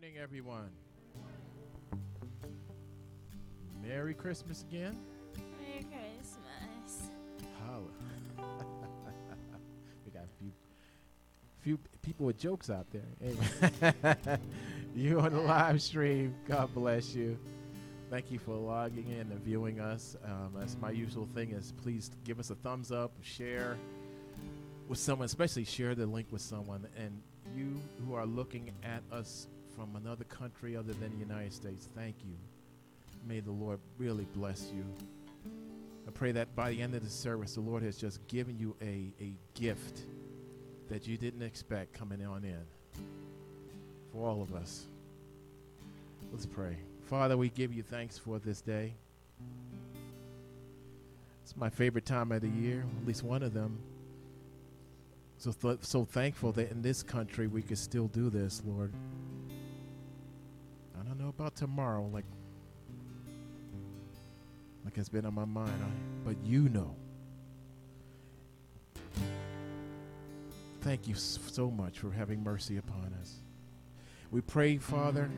morning, everyone. Merry Christmas again. Merry Christmas. Holla. we got a few, few people with jokes out there. Amen. you on the live stream, God bless you. Thank you for logging in and viewing us. Um, that's my usual thing is please give us a thumbs up, share with someone, especially share the link with someone. And you who are looking at us from another country other than the United States, thank you. May the Lord really bless you. I pray that by the end of the service, the Lord has just given you a, a gift that you didn't expect coming on in for all of us. Let's pray. Father, we give you thanks for this day. It's my favorite time of the year, at least one of them. So, th- so thankful that in this country we could still do this, Lord. Don't know about tomorrow, like like it's been on my mind, I, but you know. Thank you so much for having mercy upon us. We pray, Father,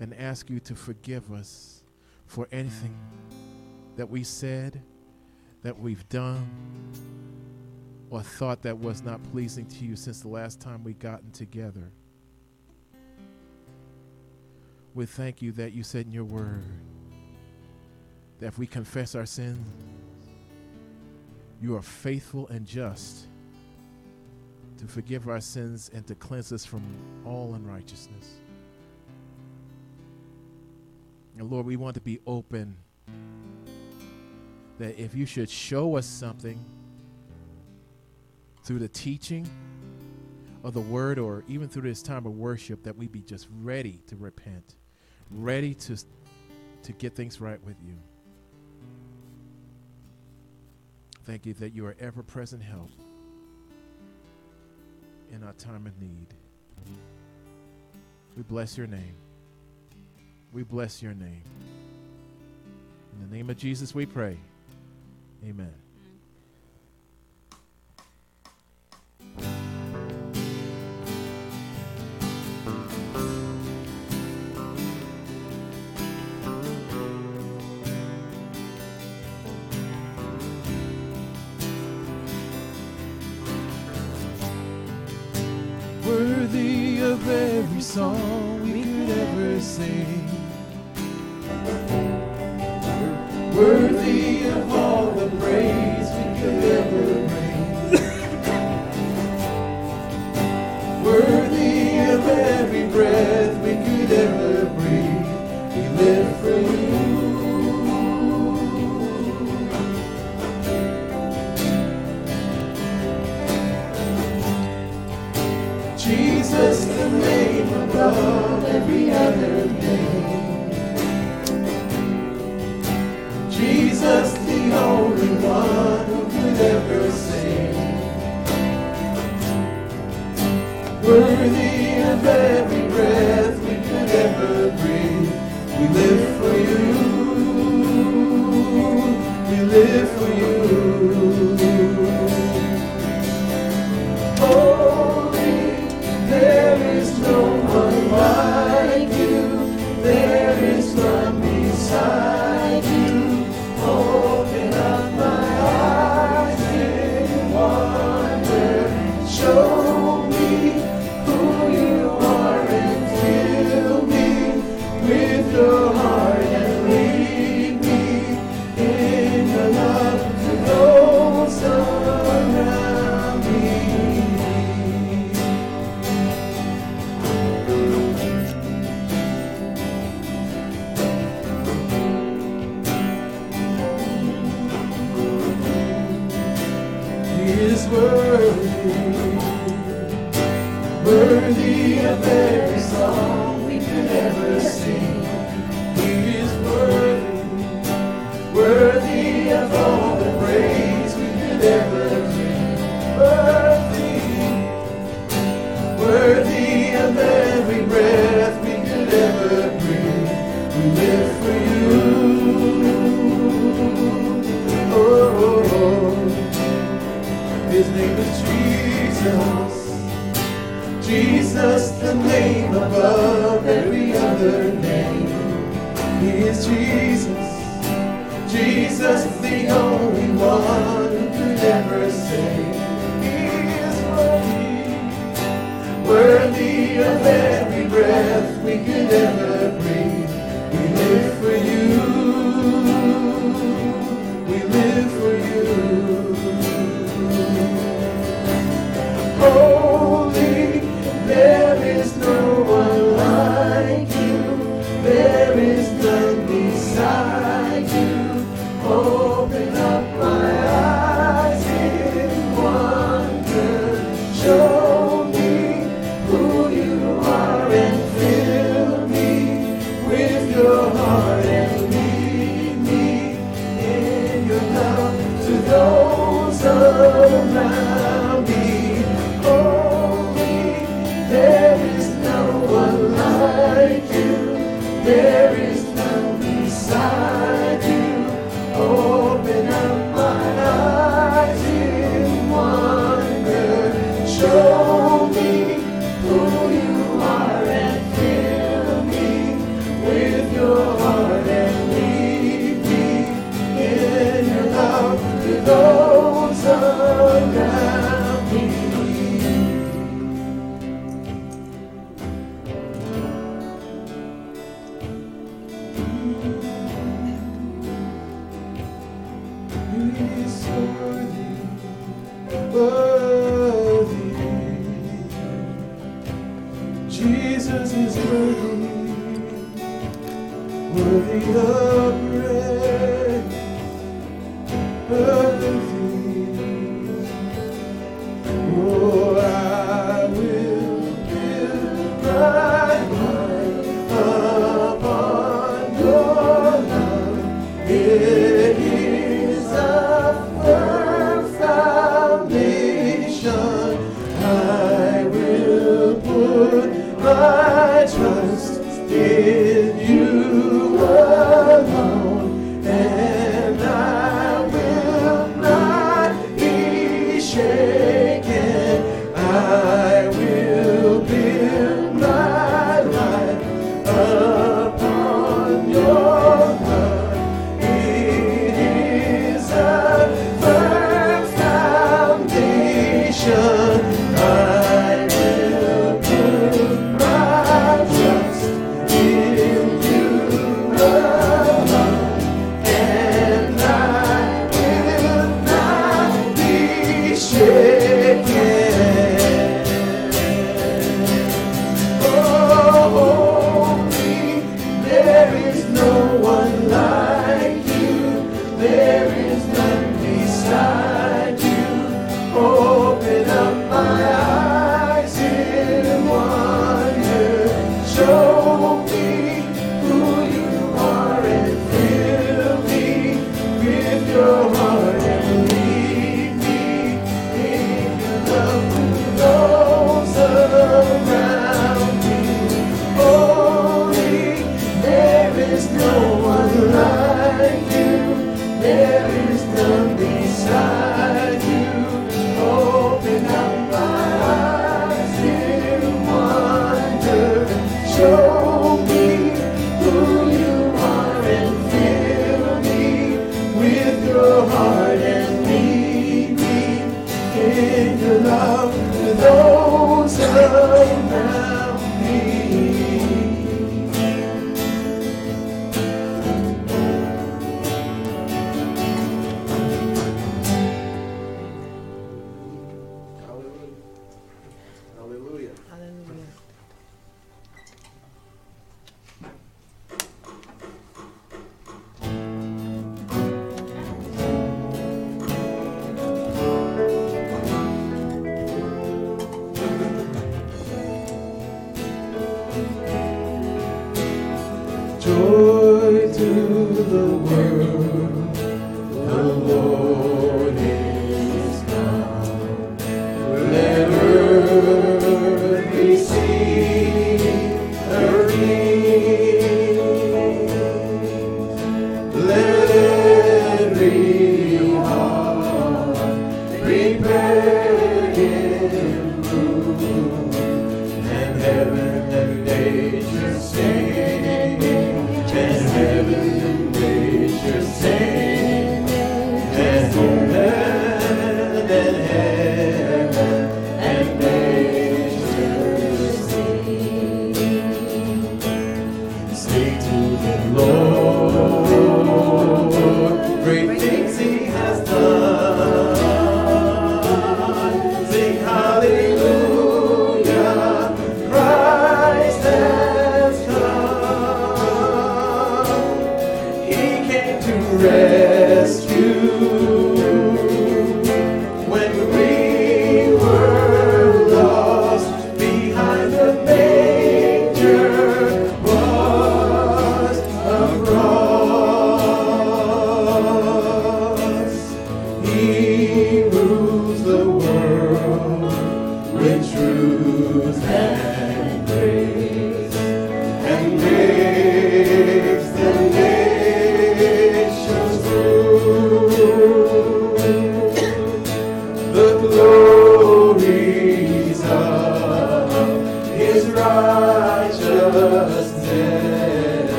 and ask you to forgive us for anything that we said, that we've done, or thought that was not pleasing to you since the last time we gotten together. We thank you that you said in your word that if we confess our sins, you are faithful and just to forgive our sins and to cleanse us from all unrighteousness. And Lord, we want to be open that if you should show us something through the teaching of the word or even through this time of worship, that we be just ready to repent, ready to, to get things right with you. Thank you that you are ever present help in our time of need. We bless your name. We bless your name. In the name of Jesus, we pray. Amen. Worthy of every song we could ever sing. Worthy of all the praise we could ever bring. Is no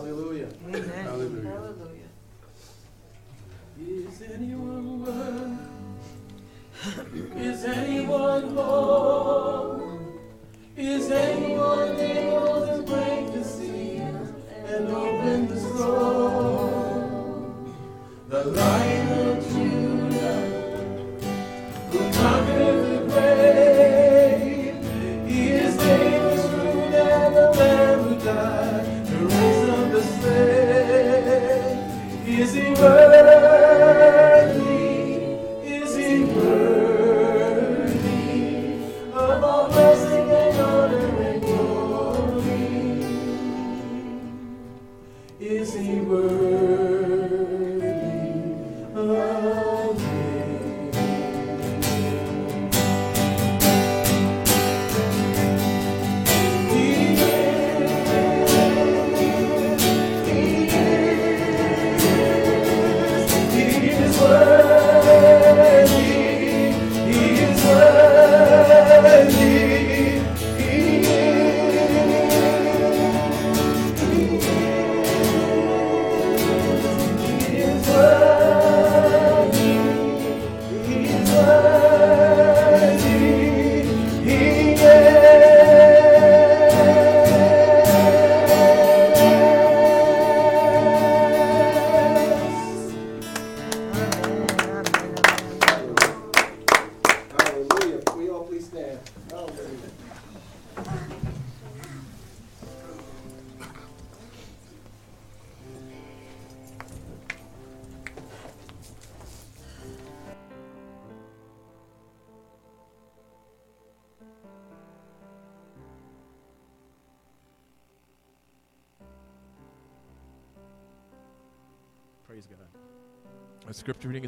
Hallelujah. Amen. Hallelujah. Hallelujah. Is anyone worthy?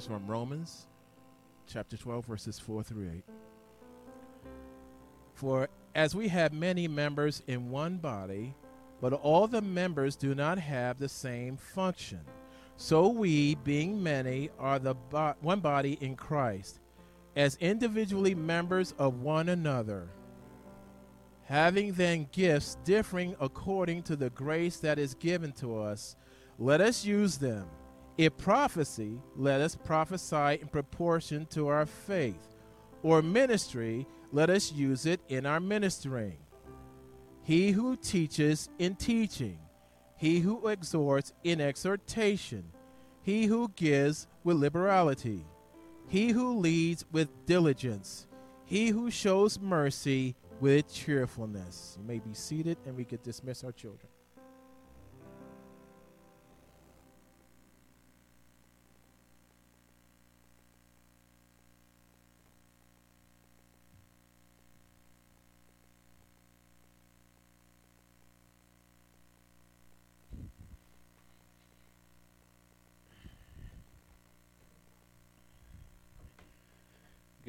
From Romans chapter 12, verses 4 through 8. For as we have many members in one body, but all the members do not have the same function, so we, being many, are the bo- one body in Christ, as individually members of one another. Having then gifts differing according to the grace that is given to us, let us use them. If prophecy, let us prophesy in proportion to our faith. Or ministry, let us use it in our ministering. He who teaches in teaching, he who exhorts in exhortation, he who gives with liberality, he who leads with diligence, he who shows mercy with cheerfulness. You may be seated and we could dismiss our children.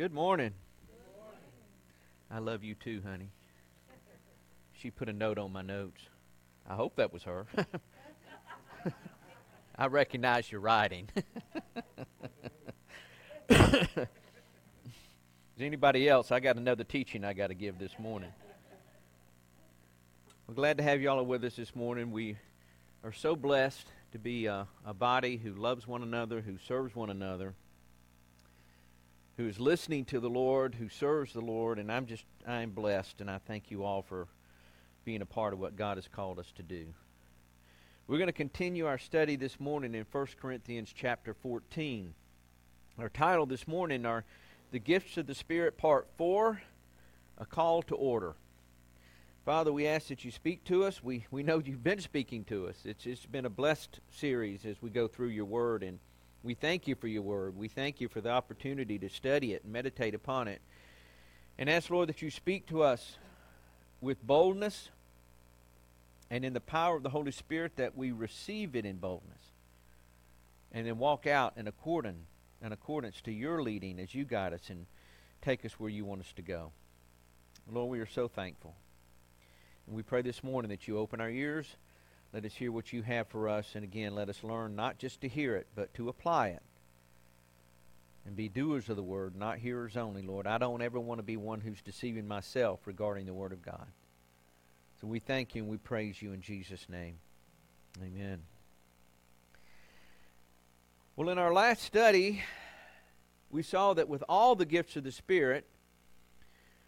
Good morning. I love you too, honey. She put a note on my notes. I hope that was her. I recognize your writing. Is anybody else? I got another teaching I got to give this morning. We're glad to have you all with us this morning. We are so blessed to be a, a body who loves one another, who serves one another who is listening to the Lord, who serves the Lord, and I'm just I'm blessed and I thank you all for being a part of what God has called us to do. We're going to continue our study this morning in 1 Corinthians chapter 14. Our title this morning are The Gifts of the Spirit part 4, a call to order. Father, we ask that you speak to us. We we know you've been speaking to us. It's it's been a blessed series as we go through your word and we thank you for your word. We thank you for the opportunity to study it and meditate upon it. And ask, Lord, that you speak to us with boldness and in the power of the Holy Spirit that we receive it in boldness. And then walk out in accordance, in accordance to your leading as you guide us and take us where you want us to go. Lord, we are so thankful. And we pray this morning that you open our ears let us hear what you have for us. And again, let us learn not just to hear it, but to apply it. And be doers of the word, not hearers only, Lord. I don't ever want to be one who's deceiving myself regarding the word of God. So we thank you and we praise you in Jesus' name. Amen. Well, in our last study, we saw that with all the gifts of the Spirit,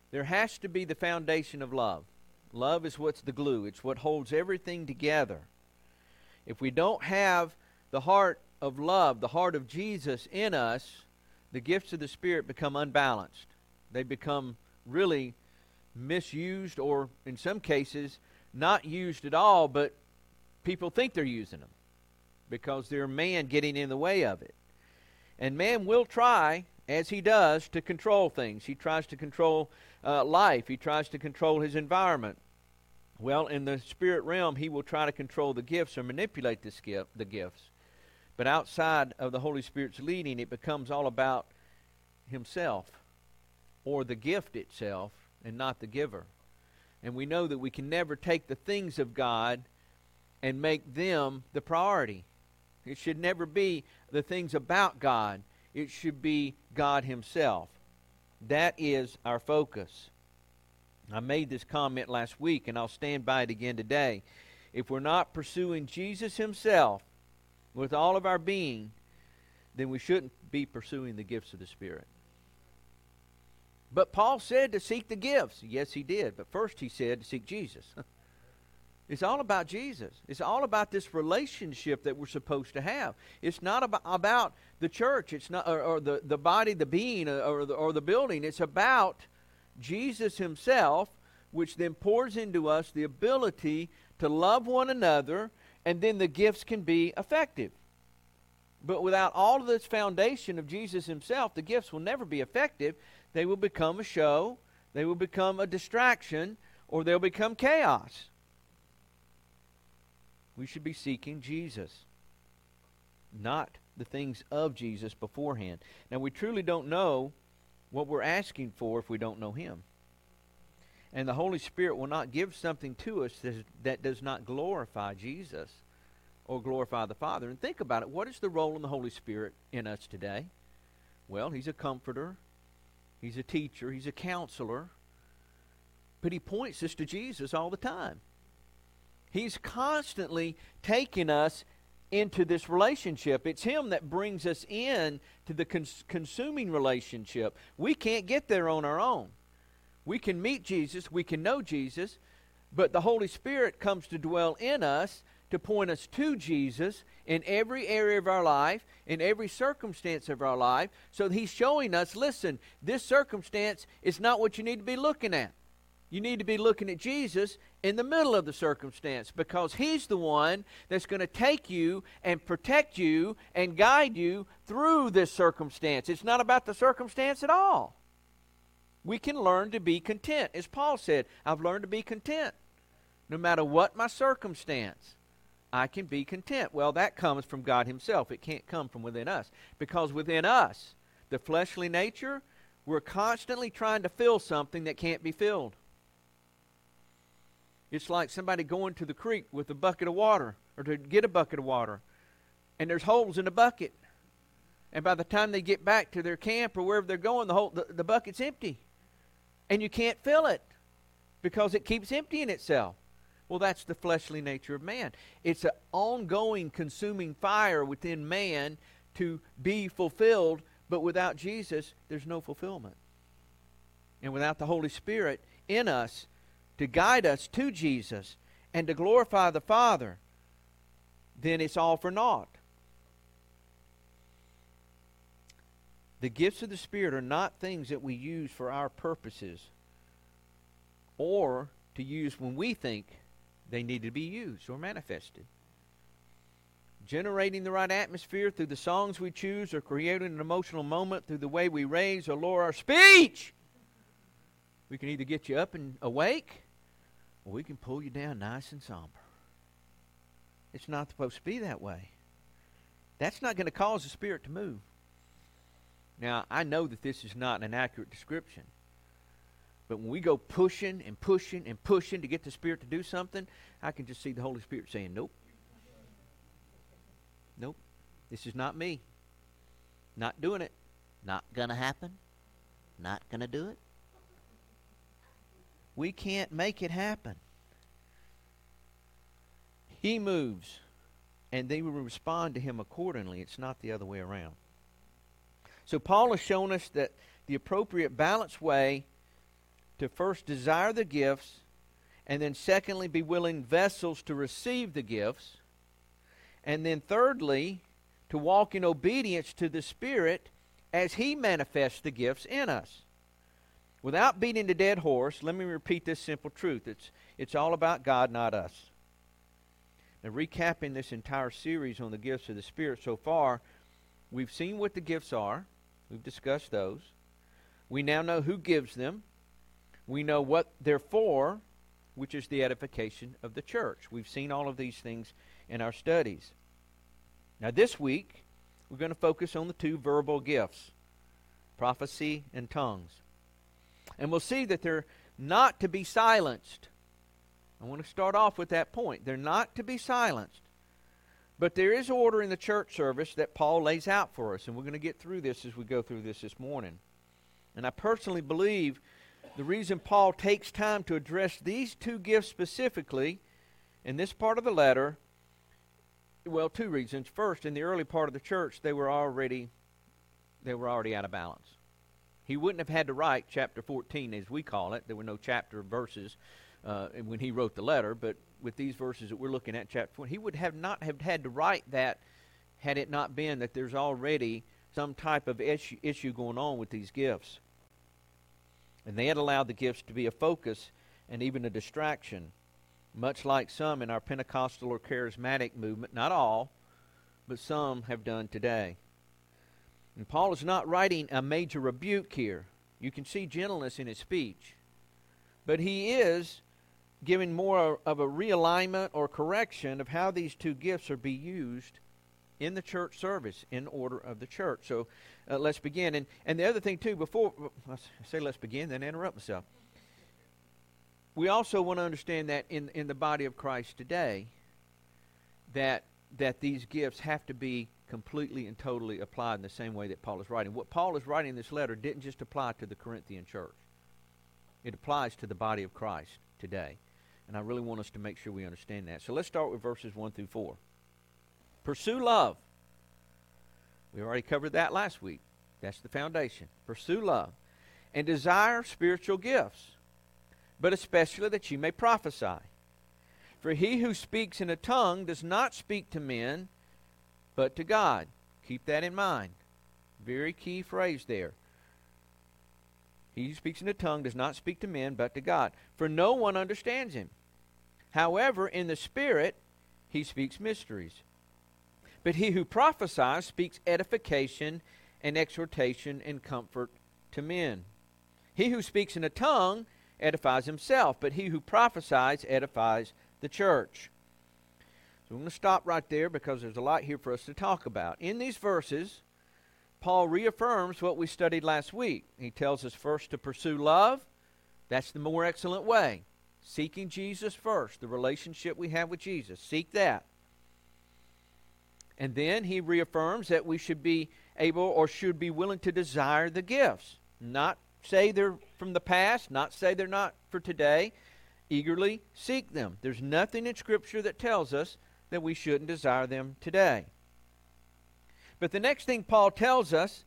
there has to be the foundation of love. Love is what's the glue, it's what holds everything together. If we don't have the heart of love, the heart of Jesus in us, the gifts of the Spirit become unbalanced. They become really misused, or in some cases, not used at all, but people think they're using them because they're man getting in the way of it. And man will try, as he does, to control things. He tries to control uh, life, he tries to control his environment. Well, in the spirit realm, he will try to control the gifts or manipulate this gift, the gifts. But outside of the Holy Spirit's leading, it becomes all about himself or the gift itself and not the giver. And we know that we can never take the things of God and make them the priority. It should never be the things about God, it should be God Himself. That is our focus. I made this comment last week, and I'll stand by it again today. If we're not pursuing Jesus Himself with all of our being, then we shouldn't be pursuing the gifts of the Spirit. But Paul said to seek the gifts. Yes, he did. But first he said to seek Jesus. it's all about Jesus. It's all about this relationship that we're supposed to have. It's not about, the church. It's not or, or the, the body, the being, or the, or the building. It's about Jesus himself, which then pours into us the ability to love one another, and then the gifts can be effective. But without all of this foundation of Jesus himself, the gifts will never be effective. They will become a show, they will become a distraction, or they'll become chaos. We should be seeking Jesus. not the things of Jesus beforehand. Now, we truly don't know what we're asking for if we don't know Him. And the Holy Spirit will not give something to us that, does not glorify Jesus or glorify the Father. And think about it. What is the role of the Holy Spirit in us today? Well, He's a comforter, He's a teacher, He's a counselor, but He points us to Jesus all the time. He's constantly taking us into this relationship. It's Him that brings us in to the cons- consuming relationship. We can't get there on our own. We can meet Jesus, we can know Jesus, but the Holy Spirit comes to dwell in us to point us to Jesus in every area of our life, in every circumstance of our life. So He's showing us listen, this circumstance is not what you need to be looking at. You need to be looking at Jesus in the middle of the circumstance because He's the one that's going to take you and protect you and guide you through this circumstance. It's not about the circumstance at all we can learn to be content. As Paul said, I've learned to be content. No matter what my circumstance, I can be content. Well, that comes from God Himself. It can't come from within us. Because within us, the fleshly nature, we're constantly trying to fill something that can't be filled. It's like somebody going to the creek with a bucket of water or to get a bucket of water, and there's holes in the bucket. And by the time they get back to their camp or wherever they're going, the, whole, the, the bucket's empty and you can't fill it because it keeps emptying itself. Well, that's the fleshly nature of man. It's an ongoing consuming fire within man to be fulfilled, but without Jesus, there's no fulfillment. And without the Holy Spirit in us to guide us to Jesus and to glorify the Father, then it's all for naught. The gifts of the Spirit are not things that we use for our purposes or to use when we think they need to be used or manifested. Generating the right atmosphere through the songs we choose or creating an emotional moment through the way we raise or lower our speech. We can either get you up and awake we can pull you down nice and somber. It's not supposed to be that way. That's not going to cause the Spirit to move. Now, I know that this is not an accurate description. But when we go pushing and pushing and pushing to get the Spirit to do something, I can just see the Holy Spirit saying, Nope. Nope. This is not me. Not doing it. Not going to happen. Not going to do it. We can't make it happen. He moves, and they will respond to him accordingly. It's not the other way around. So Paul has shown us that the appropriate balanced way to first desire the gifts and then secondly be willing vessels to receive the gifts and then thirdly to walk in obedience to the spirit as he manifests the gifts in us without beating the dead horse let me repeat this simple truth it's it's all about god not us now recapping this entire series on the gifts of the spirit so far we've seen what the gifts are We've discussed those. We now know who gives them. We know what they're for, which is the edification of the church. We've seen all of these things in our studies. Now, this week, we're going to focus on the two verbal gifts prophecy and tongues. And we'll see that they're not to be silenced. I want to start off with that point. They're not to be silenced. But there is order in the church service that Paul lays out for us, and we're going to get through this as we go through this this morning. And I personally believe the reason Paul takes time to address these two gifts specifically in this part of the letter, well, two reasons. First, in the early part of the church, they were already they were already out of balance. He wouldn't have had to write chapter 14 as we call it. There were no chapter verses uh, when he wrote the letter, but with these verses that we're looking at, chapter 20, he would have not have had to write that had it not been that there's already some type of issue, issue going on with these gifts. And they had allowed the gifts to be a focus and even a distraction, much like some in our Pentecostal or charismatic movement, not all, but some have done today. And Paul is not writing a major rebuke here. You can see gentleness in his speech. But he is giving more of a realignment or correction of how these two gifts are be used in the church service, in order of the church. So uh, let's begin. And, and the other thing, too, before I say let's begin, then interrupt myself. We also want to understand that in, in the body of Christ today, that, that these gifts have to be completely and totally applied in the same way that Paul is writing. What Paul is writing in this letter didn't just apply to the Corinthian church, it applies to the body of Christ today. And I really want us to make sure we understand that. So let's start with verses 1 through 4. Pursue love. We already covered that last week. That's the foundation. Pursue love. And desire spiritual gifts, but especially that you may prophesy. For he who speaks in a tongue does not speak to men, but to God. Keep that in mind. Very key phrase there. He who speaks in a tongue does not speak to men, but to God. For no one understands him. However, in the Spirit, he speaks mysteries. But he who prophesies speaks edification and exhortation and comfort to men. He who speaks in a tongue edifies himself, but he who prophesies edifies the church. So I'm going to stop right there because there's a lot here for us to talk about. In these verses, Paul reaffirms what we studied last week. He tells us first to pursue love. That's the more excellent way. Seeking Jesus first, the relationship we have with Jesus. Seek that. And then he reaffirms that we should be able or should be willing to desire the gifts. Not say they're from the past, not say they're not for today. Eagerly seek them. There's nothing in Scripture that tells us that we shouldn't desire them today. But the next thing Paul tells us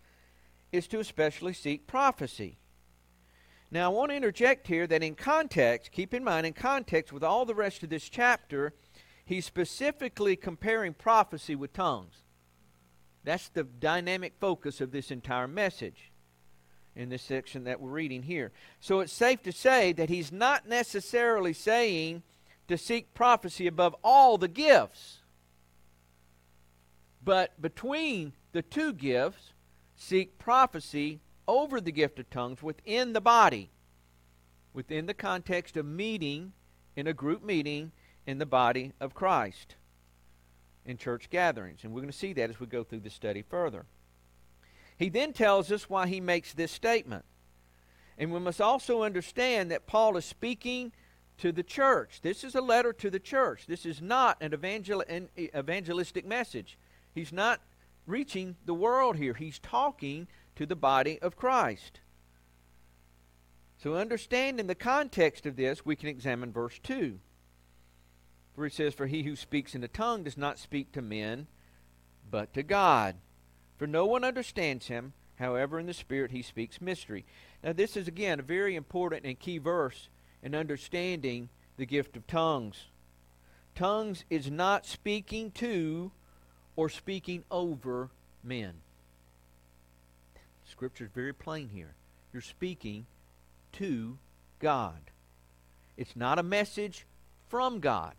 is to especially seek prophecy. Now, I want to interject here that in context, keep in mind, in context with all the rest of this chapter, he's specifically comparing prophecy with tongues. That's the dynamic focus of this entire message in this section that we're reading here. So it's safe to say that he's not necessarily saying to seek prophecy above all the gifts. But between the two gifts, seek prophecy over the gift of tongues within the body, within the context of meeting in a group meeting in the body of Christ in church gatherings. And we're going to see that as we go through the study further. He then tells us why he makes this statement. And we must also understand that Paul is speaking to the church. This is a letter to the church. This is not an, evangel- an evangelistic message. He's not reaching the world here. He's talking to the body of Christ. So, understanding the context of this, we can examine verse 2, where he says, For he who speaks in a tongue does not speak to men, but to God. For no one understands him, however, in the Spirit he speaks mystery. Now, this is, again, a very important and key verse in understanding the gift of tongues. Tongues is not speaking to or speaking over men. Scripture is very plain here. You're speaking to God. It's not a message from God.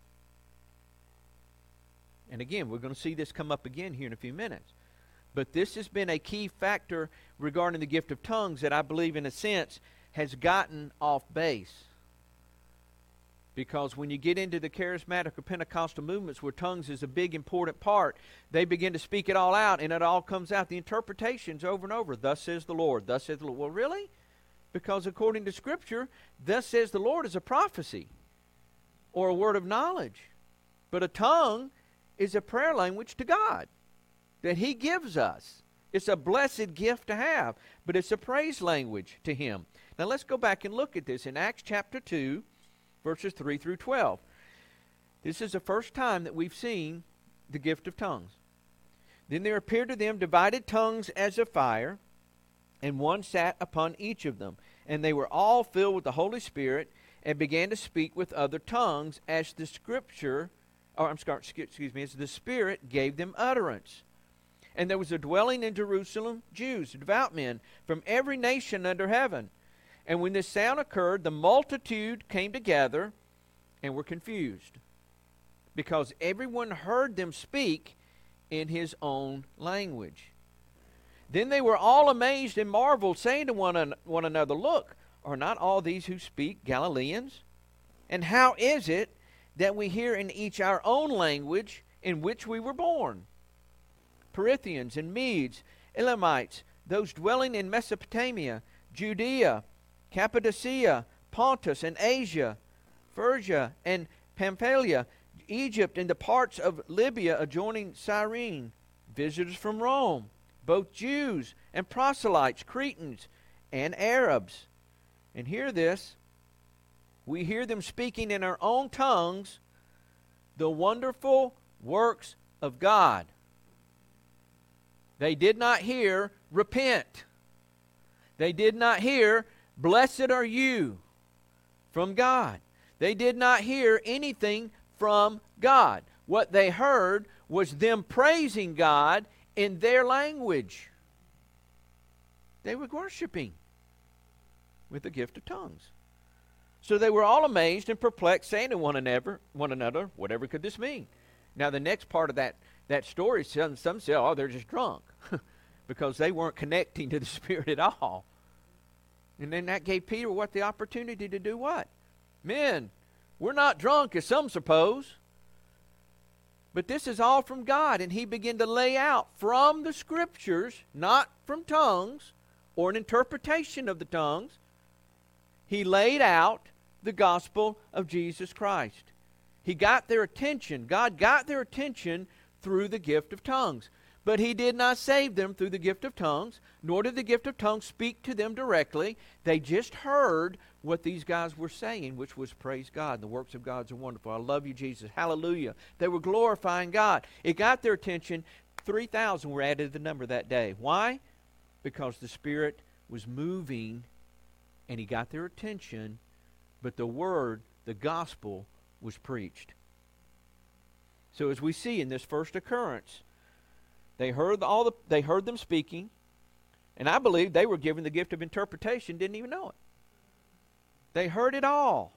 And again, we're going to see this come up again here in a few minutes. But this has been a key factor regarding the gift of tongues that I believe, in a sense, has gotten off base. Because when you get into the charismatic or Pentecostal movements where tongues is a big important part, they begin to speak it all out and it all comes out. The interpretations over and over. Thus says the Lord. Thus says the Lord. Well, really? Because according to Scripture, thus says the Lord is a prophecy or a word of knowledge. But a tongue is a prayer language to God that He gives us. It's a blessed gift to have, but it's a praise language to Him. Now let's go back and look at this in Acts chapter 2 verses 3 through 12. This is the first time that we've seen the gift of tongues. Then there appeared to them divided tongues as of fire, and one sat upon each of them. And they were all filled with the Holy Spirit and began to speak with other tongues as the Scripture, or I'm sorry, excuse me, as the Spirit gave them utterance. And there was a dwelling in Jerusalem Jews, devout men from every nation under heaven. And when this sound occurred, the multitude came together and were confused because everyone heard them speak in his own language. Then they were all amazed and marveled, saying to one, an- one another, Look, are not all these who speak Galileans? And how is it that we hear in each our own language in which we were born? Parthians and Medes, Elamites, those dwelling in Mesopotamia, Judea, Cappadocia, Pontus and Asia, Phrygia and Pamphylia, Egypt and the parts of Libya adjoining Cyrene, visitors from Rome, both Jews and proselytes, Cretans and Arabs. And hear this we hear them speaking in our own tongues the wonderful works of God. They did not hear, repent. They did not hear, blessed are you from God. They did not hear anything from God. What they heard was them praising God in their language. They were worshiping with the gift of tongues. So they were all amazed and perplexed, saying to one another, one another, whatever could this mean? Now the next part of that, that story, some, some say, oh, they're just drunk. because they weren't connecting to the Spirit at all. And then that gave Peter what the opportunity to do what? Men, we're not drunk as some suppose. But this is all from God. And he began to lay out from the scriptures, not from tongues or an interpretation of the tongues. He laid out the gospel of Jesus Christ. He got their attention. God got their attention through the gift of tongues. But he did not save them through the gift of tongues, nor did the gift of tongues speak to them directly. They just heard what these guys were saying, which was praise God. The works of God are wonderful. I love you, Jesus. Hallelujah. They were glorifying God. It got their attention. 3,000 were added to the number that day. Why? Because the Spirit was moving and he got their attention, but the word, the gospel, was preached. So as we see in this first occurrence, they heard all the they heard them speaking, and I believe they were given the gift of interpretation, didn't even know it. They heard it all.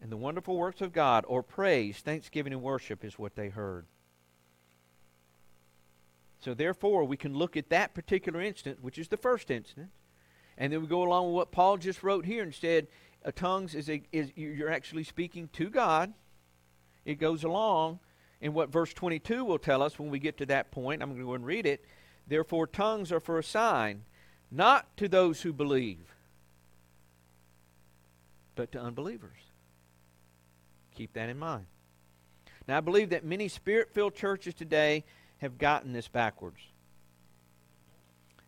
And the wonderful works of God, or praise, thanksgiving, and worship is what they heard. So therefore, we can look at that particular instant, which is the first incident, and then we go along with what Paul just wrote here. Instead, a tongues is a is you're actually speaking to God. It goes along, and what verse 22 will tell us when we get to that point. I'm going to go and read it. Therefore, tongues are for a sign, not to those who believe but to unbelievers. Keep that in mind. Now, I believe that many spirit filled churches today have gotten this backwards.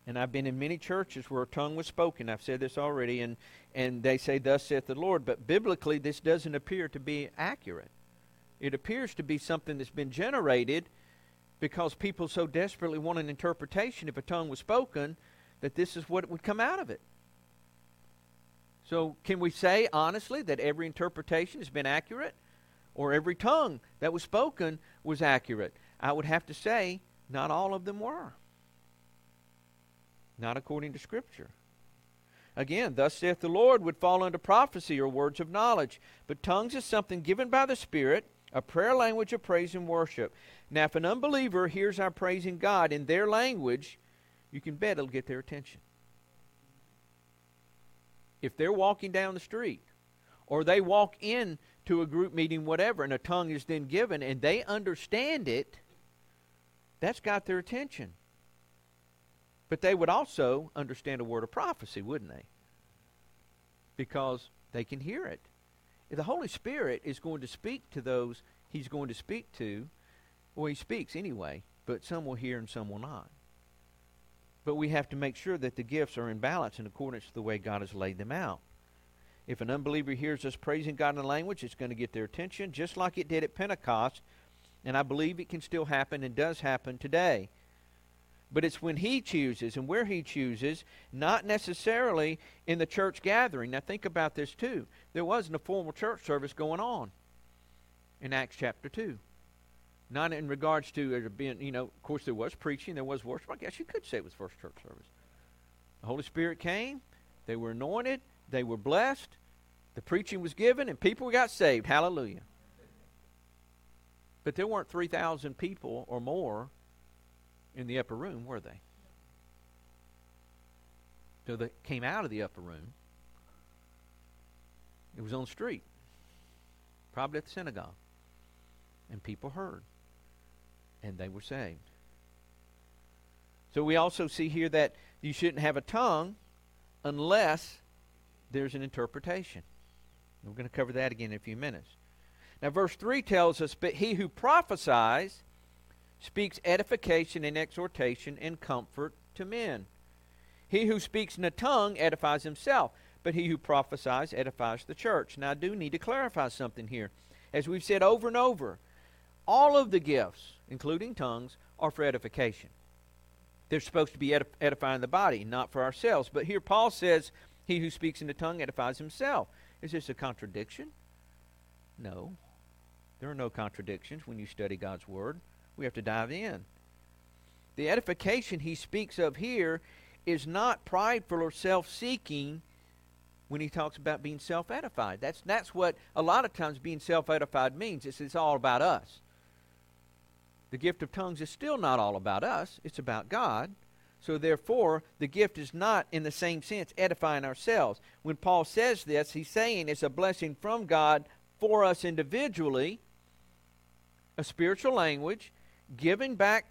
And I've been in many churches where a tongue was spoken. I've said this already, and, and they say, Thus saith the Lord. But biblically, this doesn't appear to be accurate. It appears to be something that's been generated because people so desperately want an interpretation if a tongue was spoken that this is what would come out of it. So, can we say honestly that every interpretation has been accurate? Or every tongue that was spoken was accurate? I would have to say, not all of them were. Not according to Scripture. Again, thus saith the Lord would fall under prophecy or words of knowledge. But tongues is something given by the Spirit, a prayer language of praise and worship. Now, if an unbeliever hears our praising God in their language, you can bet it'll get their attention if they're walking down the street or they walk in to a group meeting, whatever, and a tongue is then given and they understand it, that's got their attention. But they would also understand a word of prophecy, wouldn't they? Because they can hear it. The Holy Spirit is going to speak to those he's going to speak to, well, he speaks anyway, but some will hear and some will not. But we have to make sure that the gifts are in balance in accordance to the way God has laid them out. If an unbeliever hears us praising God in language, it's going to get their attention, just like it did at Pentecost. And I believe it can still happen and does happen today. But it's when he chooses and where he chooses, not necessarily in the church gathering. Now, think about this too. There wasn't a formal church service going on in Acts chapter 2. Not in regards to there being, you know, of course there was preaching, there was worship. I guess you could say it was first church service. The Holy Spirit came, they were anointed, they were blessed, the preaching was given, and people got saved. Hallelujah. But there weren't 3,000 people or more in the upper room, were they? So they came out of the upper room. It was on the street, probably at the synagogue. And people heard and they were saved. So we also see here that you shouldn't have a tongue unless there's an interpretation. We're going to cover that again in a few minutes. Now, verse 3 tells us, But he who prophesies speaks edification and exhortation and comfort to men. He who speaks in a tongue edifies himself, but he who prophesies edifies the church. Now, I do need to clarify something here. As we've said over and over, all of the gifts, including tongues, are for edification. They're supposed to be edifying the body, not for ourselves. But here Paul says, He who speaks in the tongue edifies himself. Is this a contradiction? No. There are no contradictions when you study God's Word. We have to dive in. The edification he speaks of here is not prideful or self seeking when he talks about being self edified. That's, that's what a lot of times being self edified means. It's, it's all about us. The gift of tongues is still not all about us, it's about God. So, therefore, the gift is not, in the same sense, edifying ourselves. When Paul says this, he's saying it's a blessing from God for us individually, a spiritual language, giving back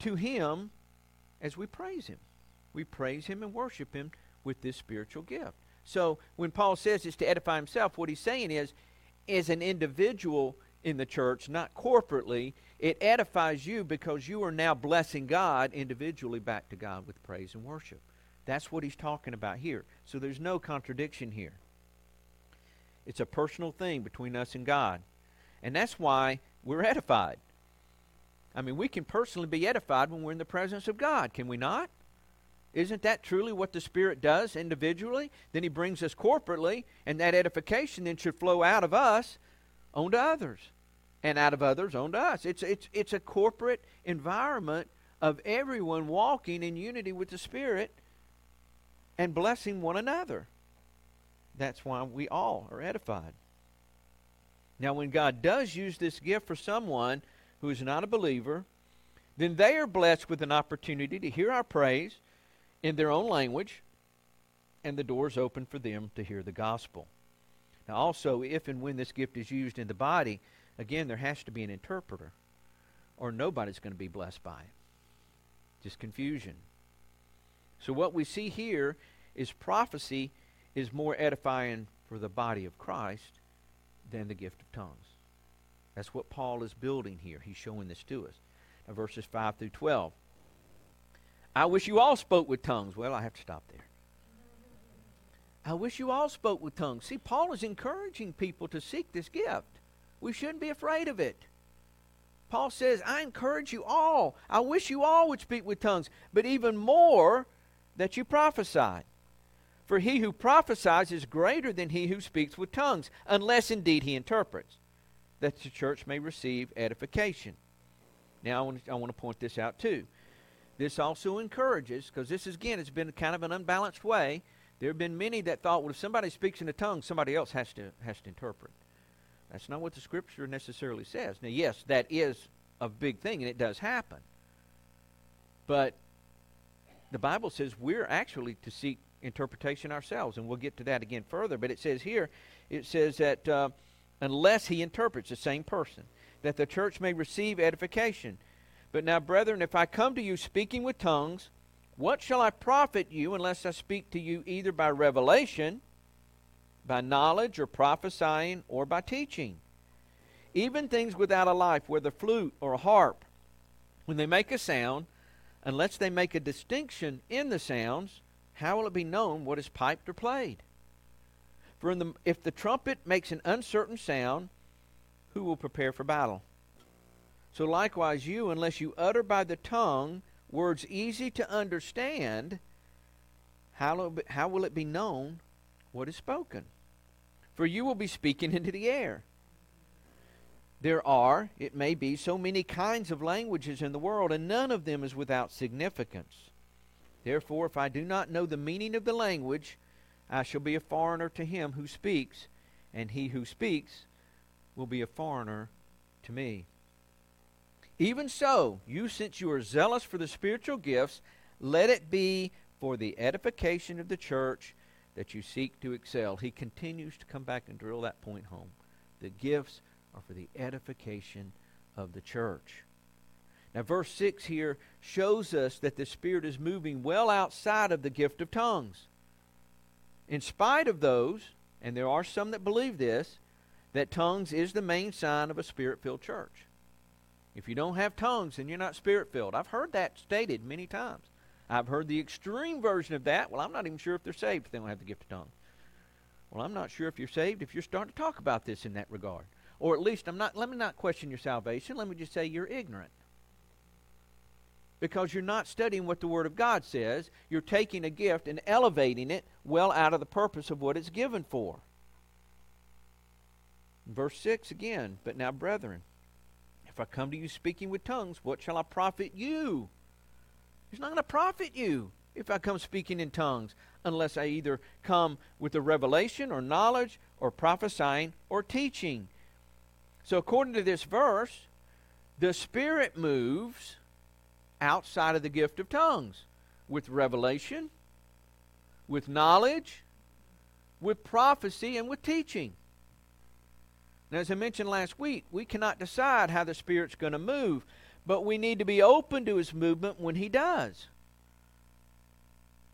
to Him as we praise Him. We praise Him and worship Him with this spiritual gift. So, when Paul says it's to edify himself, what he's saying is, as an individual in the church, not corporately, it edifies you because you are now blessing God individually back to God with praise and worship. That's what he's talking about here. So there's no contradiction here. It's a personal thing between us and God. And that's why we're edified. I mean, we can personally be edified when we're in the presence of God, can we not? Isn't that truly what the Spirit does individually? Then He brings us corporately, and that edification then should flow out of us onto others and out of others onto us. It's, it's, it's a corporate environment of everyone walking in unity with the Spirit and blessing one another. That's why we all are edified. Now, when God does use this gift for someone who is not a believer, then they are blessed with an opportunity to hear our praise in their own language, and the doors open for them to hear the gospel. Now, also, if and when this gift is used in the body, again, there has to be an interpreter, or nobody's going to be blessed by it. Just confusion. So, what we see here is prophecy is more edifying for the body of Christ than the gift of tongues. That's what Paul is building here. He's showing this to us. Now, verses 5 through 12. I wish you all spoke with tongues. Well, I have to stop there. I wish you all spoke with tongues. See, Paul is encouraging people to seek this gift. We shouldn't be afraid of it. Paul says, I encourage you all. I wish you all would speak with tongues, but even more that you prophesy. For he who prophesies is greater than he who speaks with tongues, unless indeed he interprets, that the church may receive edification. Now, I want to, I want to point this out too. This also encourages, because this is, again, it's been kind of an unbalanced way. There have been many that thought, well, if somebody speaks in a tongue, somebody else has to, has to interpret. That's not what the Scripture necessarily says. Now, yes, that is a big thing, and it does happen. But the Bible says we're actually to seek interpretation ourselves, and we'll get to that again further. But it says here, it says that uh, unless he interprets the same person, that the church may receive edification. But now, brethren, if I come to you speaking with tongues, what shall I profit you unless I speak to you either by revelation, by knowledge, or prophesying, or by teaching? Even things without a life, whether flute or harp, when they make a sound, unless they make a distinction in the sounds, how will it be known what is piped or played? For the, if the trumpet makes an uncertain sound, who will prepare for battle? So likewise, you, unless you utter by the tongue words easy to understand, how how will it be known what is spoken? For you will be speaking into the air. There are, it may be, so many kinds of languages in the world, and none of them is without significance. Therefore, if I do not know the meaning of the language, I shall be a foreigner to him who speaks, and he who speaks will be a foreigner to me. Even so, you, since you are zealous for the spiritual gifts, let it be for the edification of the church that you seek to excel. He continues to come back and drill that point home. The gifts are for the edification of the church. Now, verse 6 here shows us that the Spirit is moving well outside of the gift of tongues. In spite of those, and there are some that believe this, that tongues is the main sign of a spirit filled church. If you don't have tongues, then you're not spirit filled. I've heard that stated many times. I've heard the extreme version of that. Well, I'm not even sure if they're saved if they don't have the gift of tongues. Well, I'm not sure if you're saved if you're starting to talk about this in that regard. Or at least I'm not let me not question your salvation. Let me just say you're ignorant. Because you're not studying what the Word of God says. You're taking a gift and elevating it well out of the purpose of what it's given for. Verse 6 again, but now, brethren, if I come to you speaking with tongues, what shall I profit you? It's not going to profit you if I come speaking in tongues, unless I either come with a revelation or knowledge or prophesying or teaching. So, according to this verse, the Spirit moves outside of the gift of tongues with revelation, with knowledge, with prophecy, and with teaching. Now, as I mentioned last week, we cannot decide how the Spirit's going to move, but we need to be open to His movement when He does.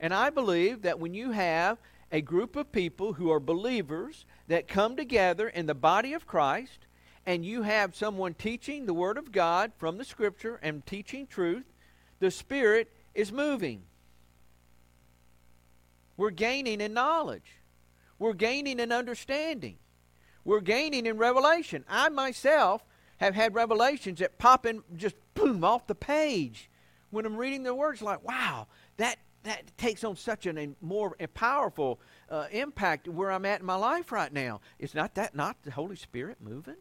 And I believe that when you have a group of people who are believers that come together in the body of Christ, and you have someone teaching the Word of God from the Scripture and teaching truth, the Spirit is moving. We're gaining in knowledge, we're gaining in understanding. We're gaining in revelation. I myself have had revelations that pop in just boom off the page when I'm reading the words. Like, wow, that that takes on such a more a powerful uh, impact where I'm at in my life right now. Is not that not the Holy Spirit moving?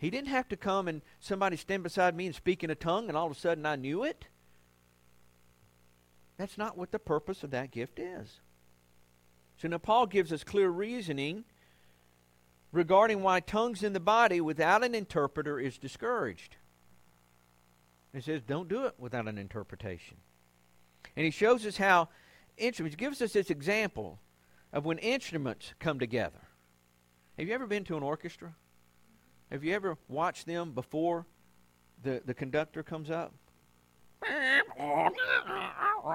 He didn't have to come and somebody stand beside me and speak in a tongue, and all of a sudden I knew it. That's not what the purpose of that gift is. So now Paul gives us clear reasoning regarding why tongues in the body without an interpreter is discouraged. He says, don't do it without an interpretation. And he shows us how instruments, gives us this example of when instruments come together. Have you ever been to an orchestra? Have you ever watched them before the, the conductor comes up?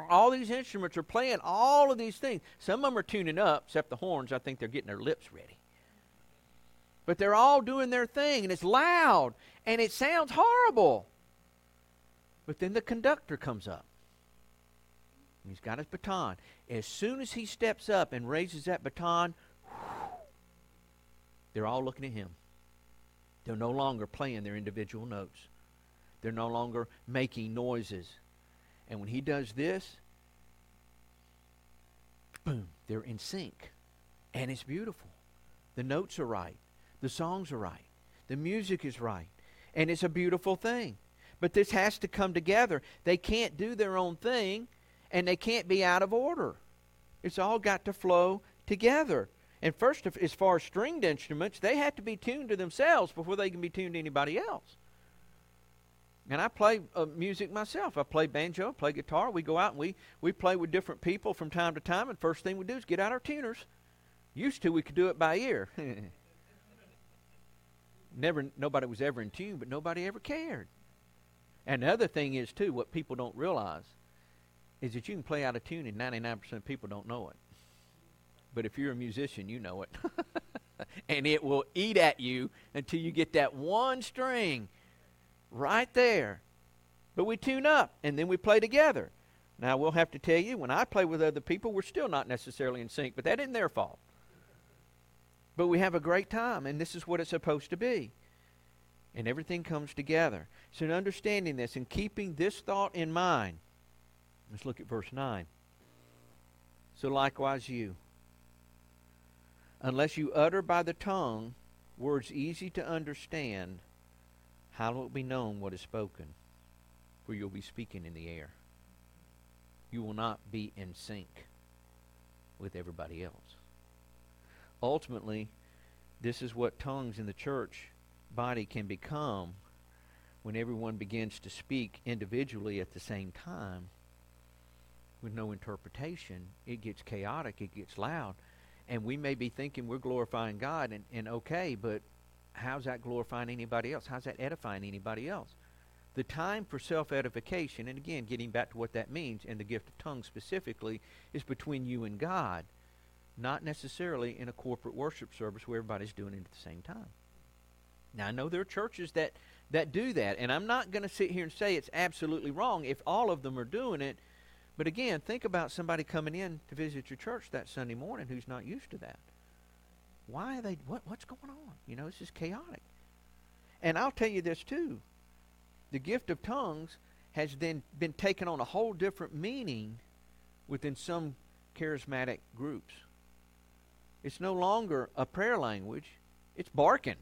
All these instruments are playing all of these things. Some of them are tuning up, except the horns. I think they're getting their lips ready. But they're all doing their thing, and it's loud, and it sounds horrible. But then the conductor comes up. He's got his baton. As soon as he steps up and raises that baton, they're all looking at him. They're no longer playing their individual notes. They're no longer making noises. And when he does this, boom, they're in sync. And it's beautiful. The notes are right. The songs are right. The music is right. And it's a beautiful thing. But this has to come together. They can't do their own thing and they can't be out of order. It's all got to flow together. And first, as far as stringed instruments, they have to be tuned to themselves before they can be tuned to anybody else. And I play uh, music myself. I play banjo, play guitar. We go out and we, we play with different people from time to time. And first thing we do is get out our tuners. Used to, we could do it by ear. Never, nobody was ever in tune, but nobody ever cared. And the other thing is too, what people don't realize is that you can play out of tune and 99% of people don't know it. But if you're a musician, you know it. and it will eat at you until you get that one string right there. But we tune up and then we play together. Now, we'll have to tell you, when I play with other people, we're still not necessarily in sync, but that isn't their fault. But we have a great time, and this is what it's supposed to be. And everything comes together. So, in understanding this and keeping this thought in mind, let's look at verse 9. So, likewise, you, unless you utter by the tongue words easy to understand, how will it be known what is spoken? For you'll be speaking in the air. You will not be in sync with everybody else. Ultimately, this is what tongues in the church body can become when everyone begins to speak individually at the same time with no interpretation. It gets chaotic, it gets loud. And we may be thinking we're glorifying God and, and okay, but how's that glorifying anybody else? How's that edifying anybody else? The time for self edification, and again, getting back to what that means, and the gift of tongues specifically, is between you and God, not necessarily in a corporate worship service where everybody's doing it at the same time. Now, I know there are churches that, that do that, and I'm not going to sit here and say it's absolutely wrong if all of them are doing it. But again, think about somebody coming in to visit your church that Sunday morning who's not used to that. Why are they, what, what's going on? You know, it's just chaotic. And I'll tell you this too the gift of tongues has then been taken on a whole different meaning within some charismatic groups. It's no longer a prayer language, it's barking.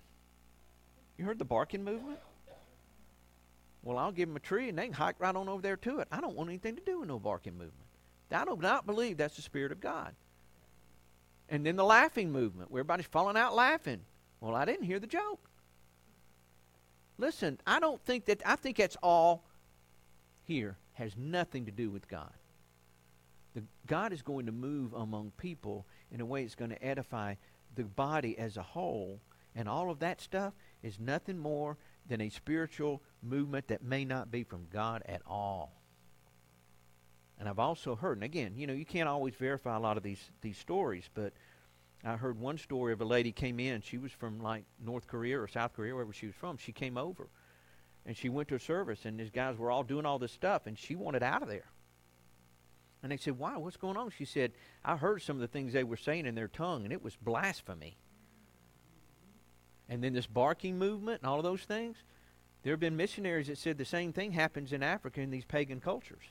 You heard the barking movement? Well, I'll give them a tree and they can hike right on over there to it. I don't want anything to do with no barking movement. I do not believe that's the Spirit of God. And then the laughing movement, where everybody's falling out laughing. Well, I didn't hear the joke. Listen, I don't think that, I think that's all here has nothing to do with God. The, God is going to move among people in a way that's going to edify the body as a whole. And all of that stuff is nothing more than a spiritual movement that may not be from God at all. And I've also heard, and again, you know, you can't always verify a lot of these, these stories, but I heard one story of a lady came in. She was from like North Korea or South Korea, wherever she was from. She came over, and she went to a service, and these guys were all doing all this stuff, and she wanted out of there. And they said, "Why? What's going on?" She said, "I heard some of the things they were saying in their tongue, and it was blasphemy." And then this barking movement and all of those things. There have been missionaries that said the same thing happens in Africa in these pagan cultures.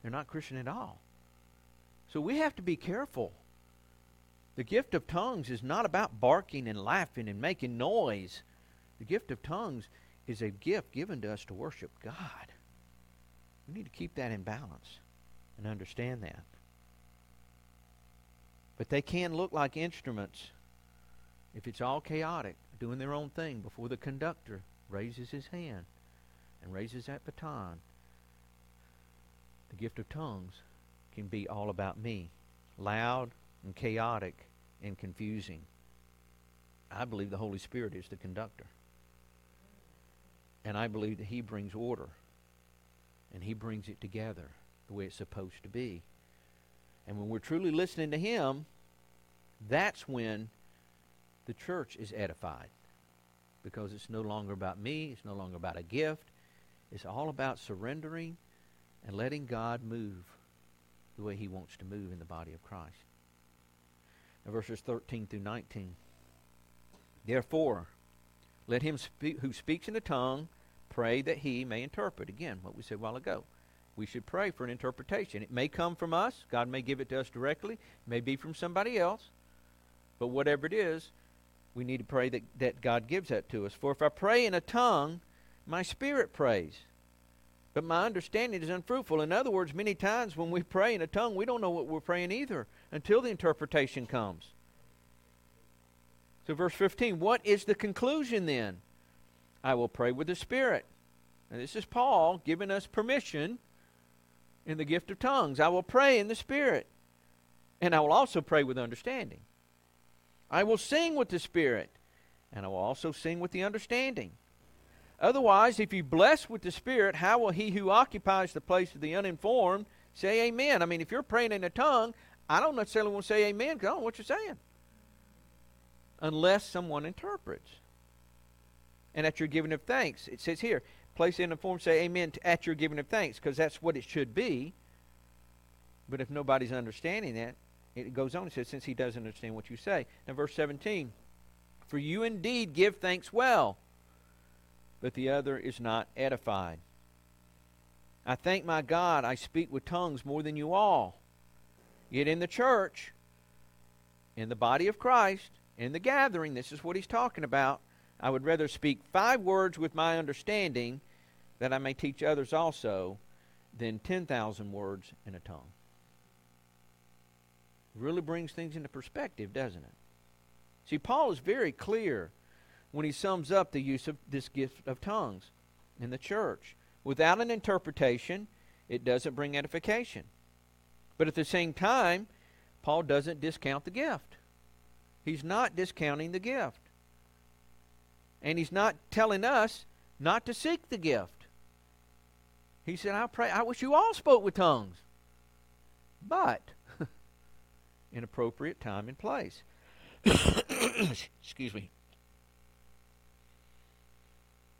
They're not Christian at all. So we have to be careful the gift of tongues is not about barking and laughing and making noise. The gift of tongues is a gift given to us to worship God. We need to keep that in balance and understand that. But they can look like instruments if it's all chaotic, doing their own thing before the conductor raises his hand and raises that baton. The gift of tongues can be all about me, loud, and chaotic and confusing. I believe the Holy Spirit is the conductor. And I believe that He brings order. And He brings it together the way it's supposed to be. And when we're truly listening to Him, that's when the church is edified. Because it's no longer about me, it's no longer about a gift. It's all about surrendering and letting God move the way He wants to move in the body of Christ verses 13 through 19. Therefore, let him speak, who speaks in a tongue pray that he may interpret. Again, what we said a while ago. We should pray for an interpretation. It may come from us. God may give it to us directly. It may be from somebody else. But whatever it is, we need to pray that, that God gives that to us. For if I pray in a tongue, my spirit prays but my understanding is unfruitful. In other words, many times when we pray in a tongue, we don't know what we're praying either until the interpretation comes. So, verse 15, what is the conclusion then? I will pray with the Spirit. And this is Paul giving us permission in the gift of tongues. I will pray in the Spirit. And I will also pray with understanding. I will sing with the Spirit. And I will also sing with the understanding. Otherwise, if you bless with the Spirit, how will he who occupies the place of the uninformed say amen? I mean, if you're praying in a tongue, I don't necessarily want to say amen because I don't know what you're saying. Unless someone interprets. And at your giving of thanks, it says here, place in the form, say amen at your giving of thanks because that's what it should be. But if nobody's understanding that, it goes on. It says, since he doesn't understand what you say. Now, verse 17, for you indeed give thanks well but the other is not edified. I thank my God I speak with tongues more than you all. Yet in the church, in the body of Christ, in the gathering, this is what he's talking about. I would rather speak five words with my understanding that I may teach others also than 10,000 words in a tongue. Really brings things into perspective, doesn't it? See, Paul is very clear when he sums up the use of this gift of tongues in the church. Without an interpretation, it doesn't bring edification. But at the same time, Paul doesn't discount the gift. He's not discounting the gift. And he's not telling us not to seek the gift. He said, I pray, I wish you all spoke with tongues. But in appropriate time and place. Excuse me.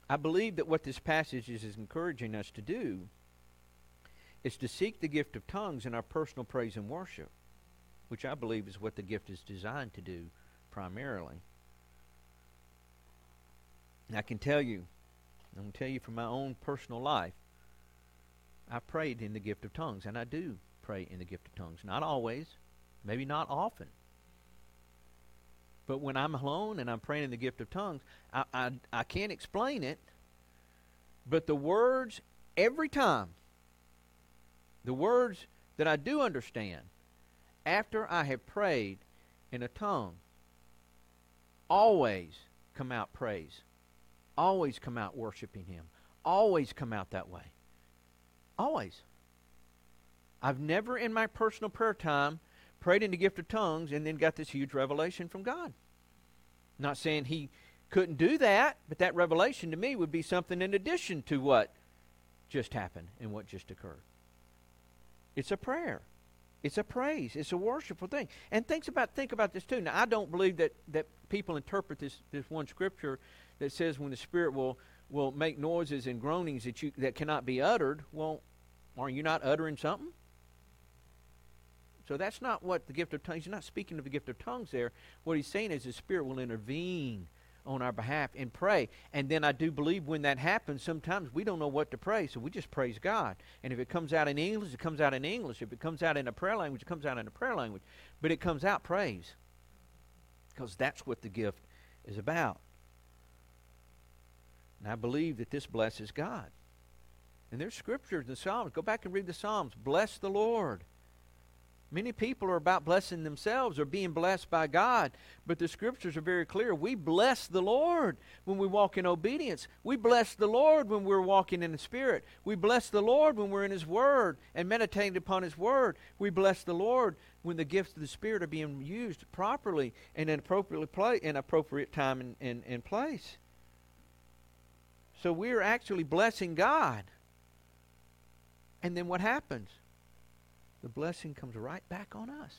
I believe that what this passage is, is encouraging us to do is to seek the gift of tongues in our personal praise and worship, which I believe is what the gift is designed to do primarily. And I can tell you, I'm going to tell you from my own personal life, I prayed in the gift of tongues, and I do pray in the gift of tongues. Not always, maybe not often. But when I'm alone and I'm praying in the gift of tongues, I, I, I can't explain it, but the words, every time, the words that I do understand, after I have prayed in a tongue, always come out praise, always come out worshiping Him, always come out that way. Always. I've never in my personal prayer time prayed in the gift of tongues and then got this huge revelation from God. Not saying he couldn't do that, but that revelation to me would be something in addition to what just happened and what just occurred. It's a prayer. It's a praise. It's a worshipful thing. And think about think about this too. Now I don't believe that, that people interpret this, this one scripture that says when the Spirit will will make noises and groanings that you that cannot be uttered. Well, are you not uttering something? So that's not what the gift of tongues. He's not speaking of the gift of tongues there. What he's saying is the Spirit will intervene on our behalf and pray. And then I do believe when that happens, sometimes we don't know what to pray, so we just praise God. And if it comes out in English, it comes out in English. If it comes out in a prayer language, it comes out in a prayer language. But it comes out praise. Because that's what the gift is about. And I believe that this blesses God. And there's scriptures in the Psalms. Go back and read the Psalms. Bless the Lord. Many people are about blessing themselves or being blessed by God, but the scriptures are very clear. We bless the Lord when we walk in obedience. We bless the Lord when we're walking in the Spirit. We bless the Lord when we're in His Word and meditating upon His Word. We bless the Lord when the gifts of the Spirit are being used properly and in appropriate, in appropriate time and, and, and place. So we're actually blessing God. And then what happens? The blessing comes right back on us.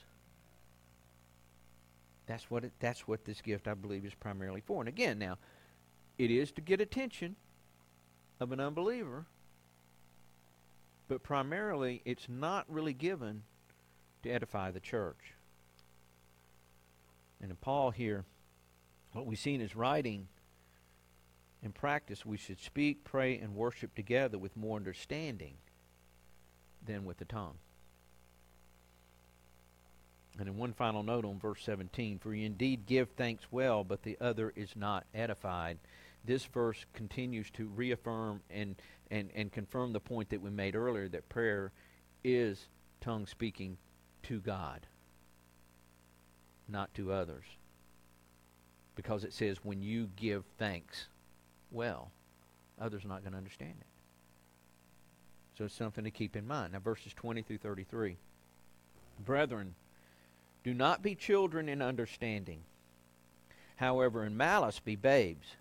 That's what it, that's what this gift I believe is primarily for. And again, now it is to get attention of an unbeliever, but primarily it's not really given to edify the church. And in Paul here, what we see in his writing in practice, we should speak, pray, and worship together with more understanding than with the tongue. And in one final note on verse 17, for you indeed give thanks well, but the other is not edified. This verse continues to reaffirm and, and, and confirm the point that we made earlier that prayer is tongue speaking to God, not to others. Because it says, when you give thanks well, others are not going to understand it. So it's something to keep in mind. Now, verses 20 through 33. Brethren, do not be children in understanding. However, in malice be babes.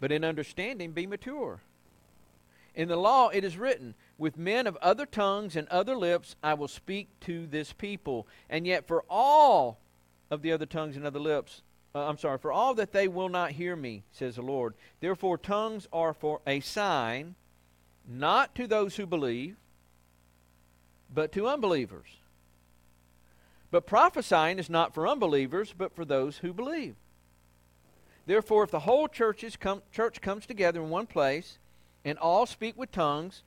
But in understanding be mature. In the law it is written, With men of other tongues and other lips I will speak to this people. And yet for all of the other tongues and other lips uh, I'm sorry, for all that they will not hear me, says the Lord. Therefore, tongues are for a sign, not to those who believe, but to unbelievers. But prophesying is not for unbelievers, but for those who believe. Therefore, if the whole come, church comes together in one place, and all speak with tongues,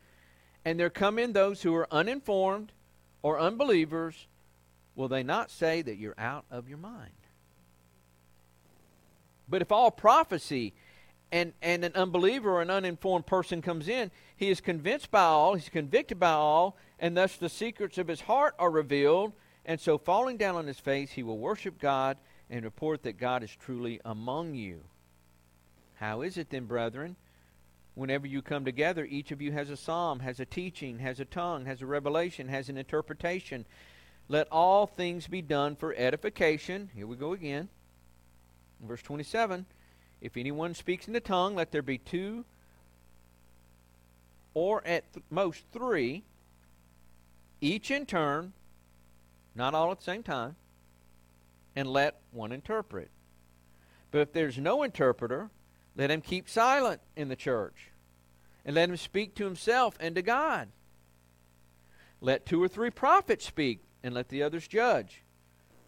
and there come in those who are uninformed or unbelievers, will they not say that you're out of your mind? But if all prophecy and, and an unbeliever or an uninformed person comes in, he is convinced by all, he's convicted by all, and thus the secrets of his heart are revealed. And so, falling down on his face, he will worship God and report that God is truly among you. How is it then, brethren? Whenever you come together, each of you has a psalm, has a teaching, has a tongue, has a revelation, has an interpretation. Let all things be done for edification. Here we go again Verse 27 If anyone speaks in the tongue, let there be two or at th- most three, each in turn, not all at the same time, and let one interpret. But if there's no interpreter, let him keep silent in the church, and let him speak to himself and to God. Let two or three prophets speak, and let the others judge.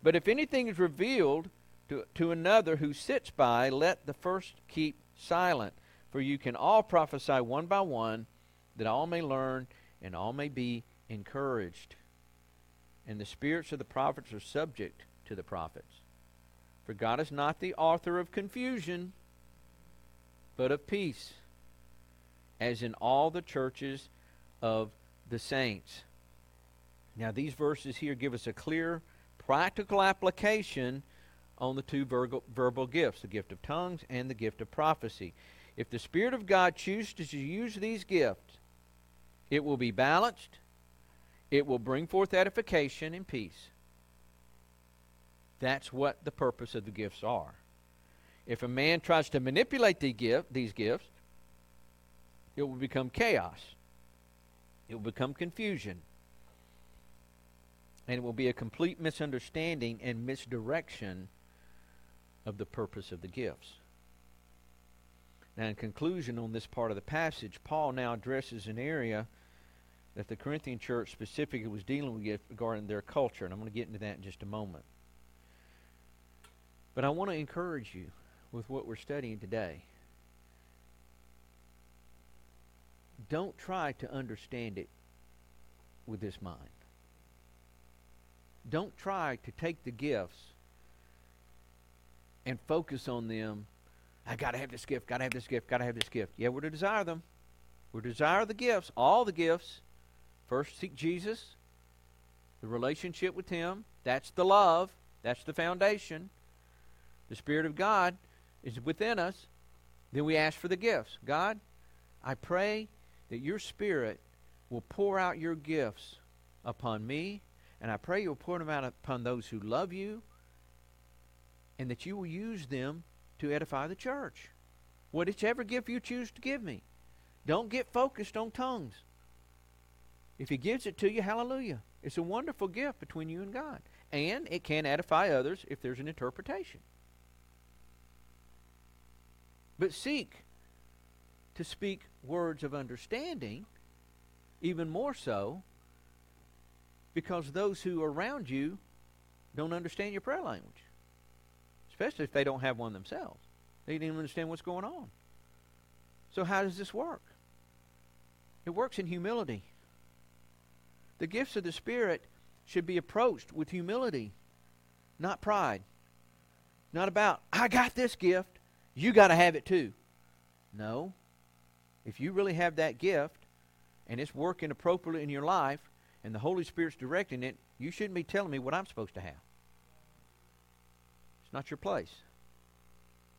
But if anything is revealed to, to another who sits by, let the first keep silent. For you can all prophesy one by one, that all may learn and all may be encouraged. And the spirits of the prophets are subject to the prophets. For God is not the author of confusion, but of peace, as in all the churches of the saints. Now, these verses here give us a clear, practical application on the two verbal, gifts the gift of tongues and the gift of prophecy. If the Spirit of God chooses to use these gifts, it will be balanced, it will bring forth edification and peace. That's what the purpose of the gifts are. If a man tries to manipulate the gift, these gifts, it will become chaos. It will become confusion. And it will be a complete misunderstanding and misdirection of the purpose of the gifts. Now, in conclusion on this part of the passage, Paul now addresses an area that the Corinthian church specifically was dealing with regarding their culture, and I'm going to get into that in just a moment. But I want to encourage you with what we're studying today. Don't try to understand it with this mind. Don't try to take the gifts and focus on them. I got to have this gift, got to have this gift, got to have this gift. Yeah, we're to desire them. We're to desire the gifts, all the gifts. First, seek Jesus, the relationship with Him. That's the love, that's the foundation. The Spirit of God is within us. Then we ask for the gifts. God, I pray that your Spirit will pour out your gifts upon me, and I pray you'll pour them out upon those who love you, and that you will use them to edify the church. Whatever gift you choose to give me. Don't get focused on tongues. If he gives it to you, hallelujah. It's a wonderful gift between you and God. And it can edify others if there's an interpretation. But seek to speak words of understanding, even more so, because those who are around you don't understand your prayer language, especially if they don't have one themselves. They don't even understand what's going on. So, how does this work? It works in humility. The gifts of the Spirit should be approached with humility, not pride. Not about, I got this gift, you got to have it too. No. If you really have that gift and it's working appropriately in your life and the Holy Spirit's directing it, you shouldn't be telling me what I'm supposed to have. It's not your place.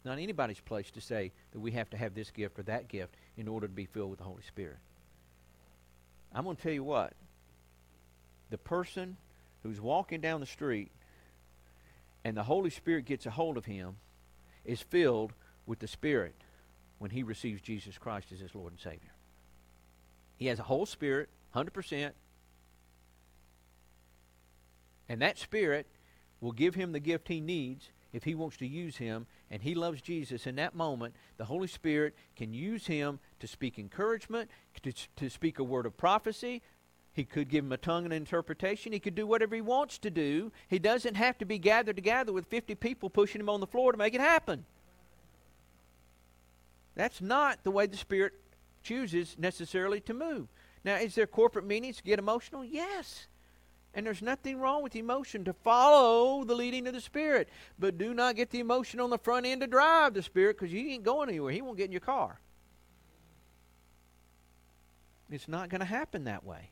Not anybody's place to say that we have to have this gift or that gift in order to be filled with the Holy Spirit. I'm going to tell you what. The person who's walking down the street and the Holy Spirit gets a hold of him is filled with the Spirit when he receives Jesus Christ as his Lord and Savior. He has a whole spirit, 100%. And that spirit will give him the gift he needs if he wants to use him and he loves Jesus in that moment, the Holy Spirit can use him to speak encouragement, to, to speak a word of prophecy. He could give him a tongue and interpretation. He could do whatever he wants to do. He doesn't have to be gathered together with 50 people pushing him on the floor to make it happen. That's not the way the Spirit chooses necessarily to move. Now, is there corporate meetings to get emotional? Yes. And there's nothing wrong with emotion to follow the leading of the Spirit. But do not get the emotion on the front end to drive the Spirit because you ain't going anywhere. He won't get in your car. It's not going to happen that way.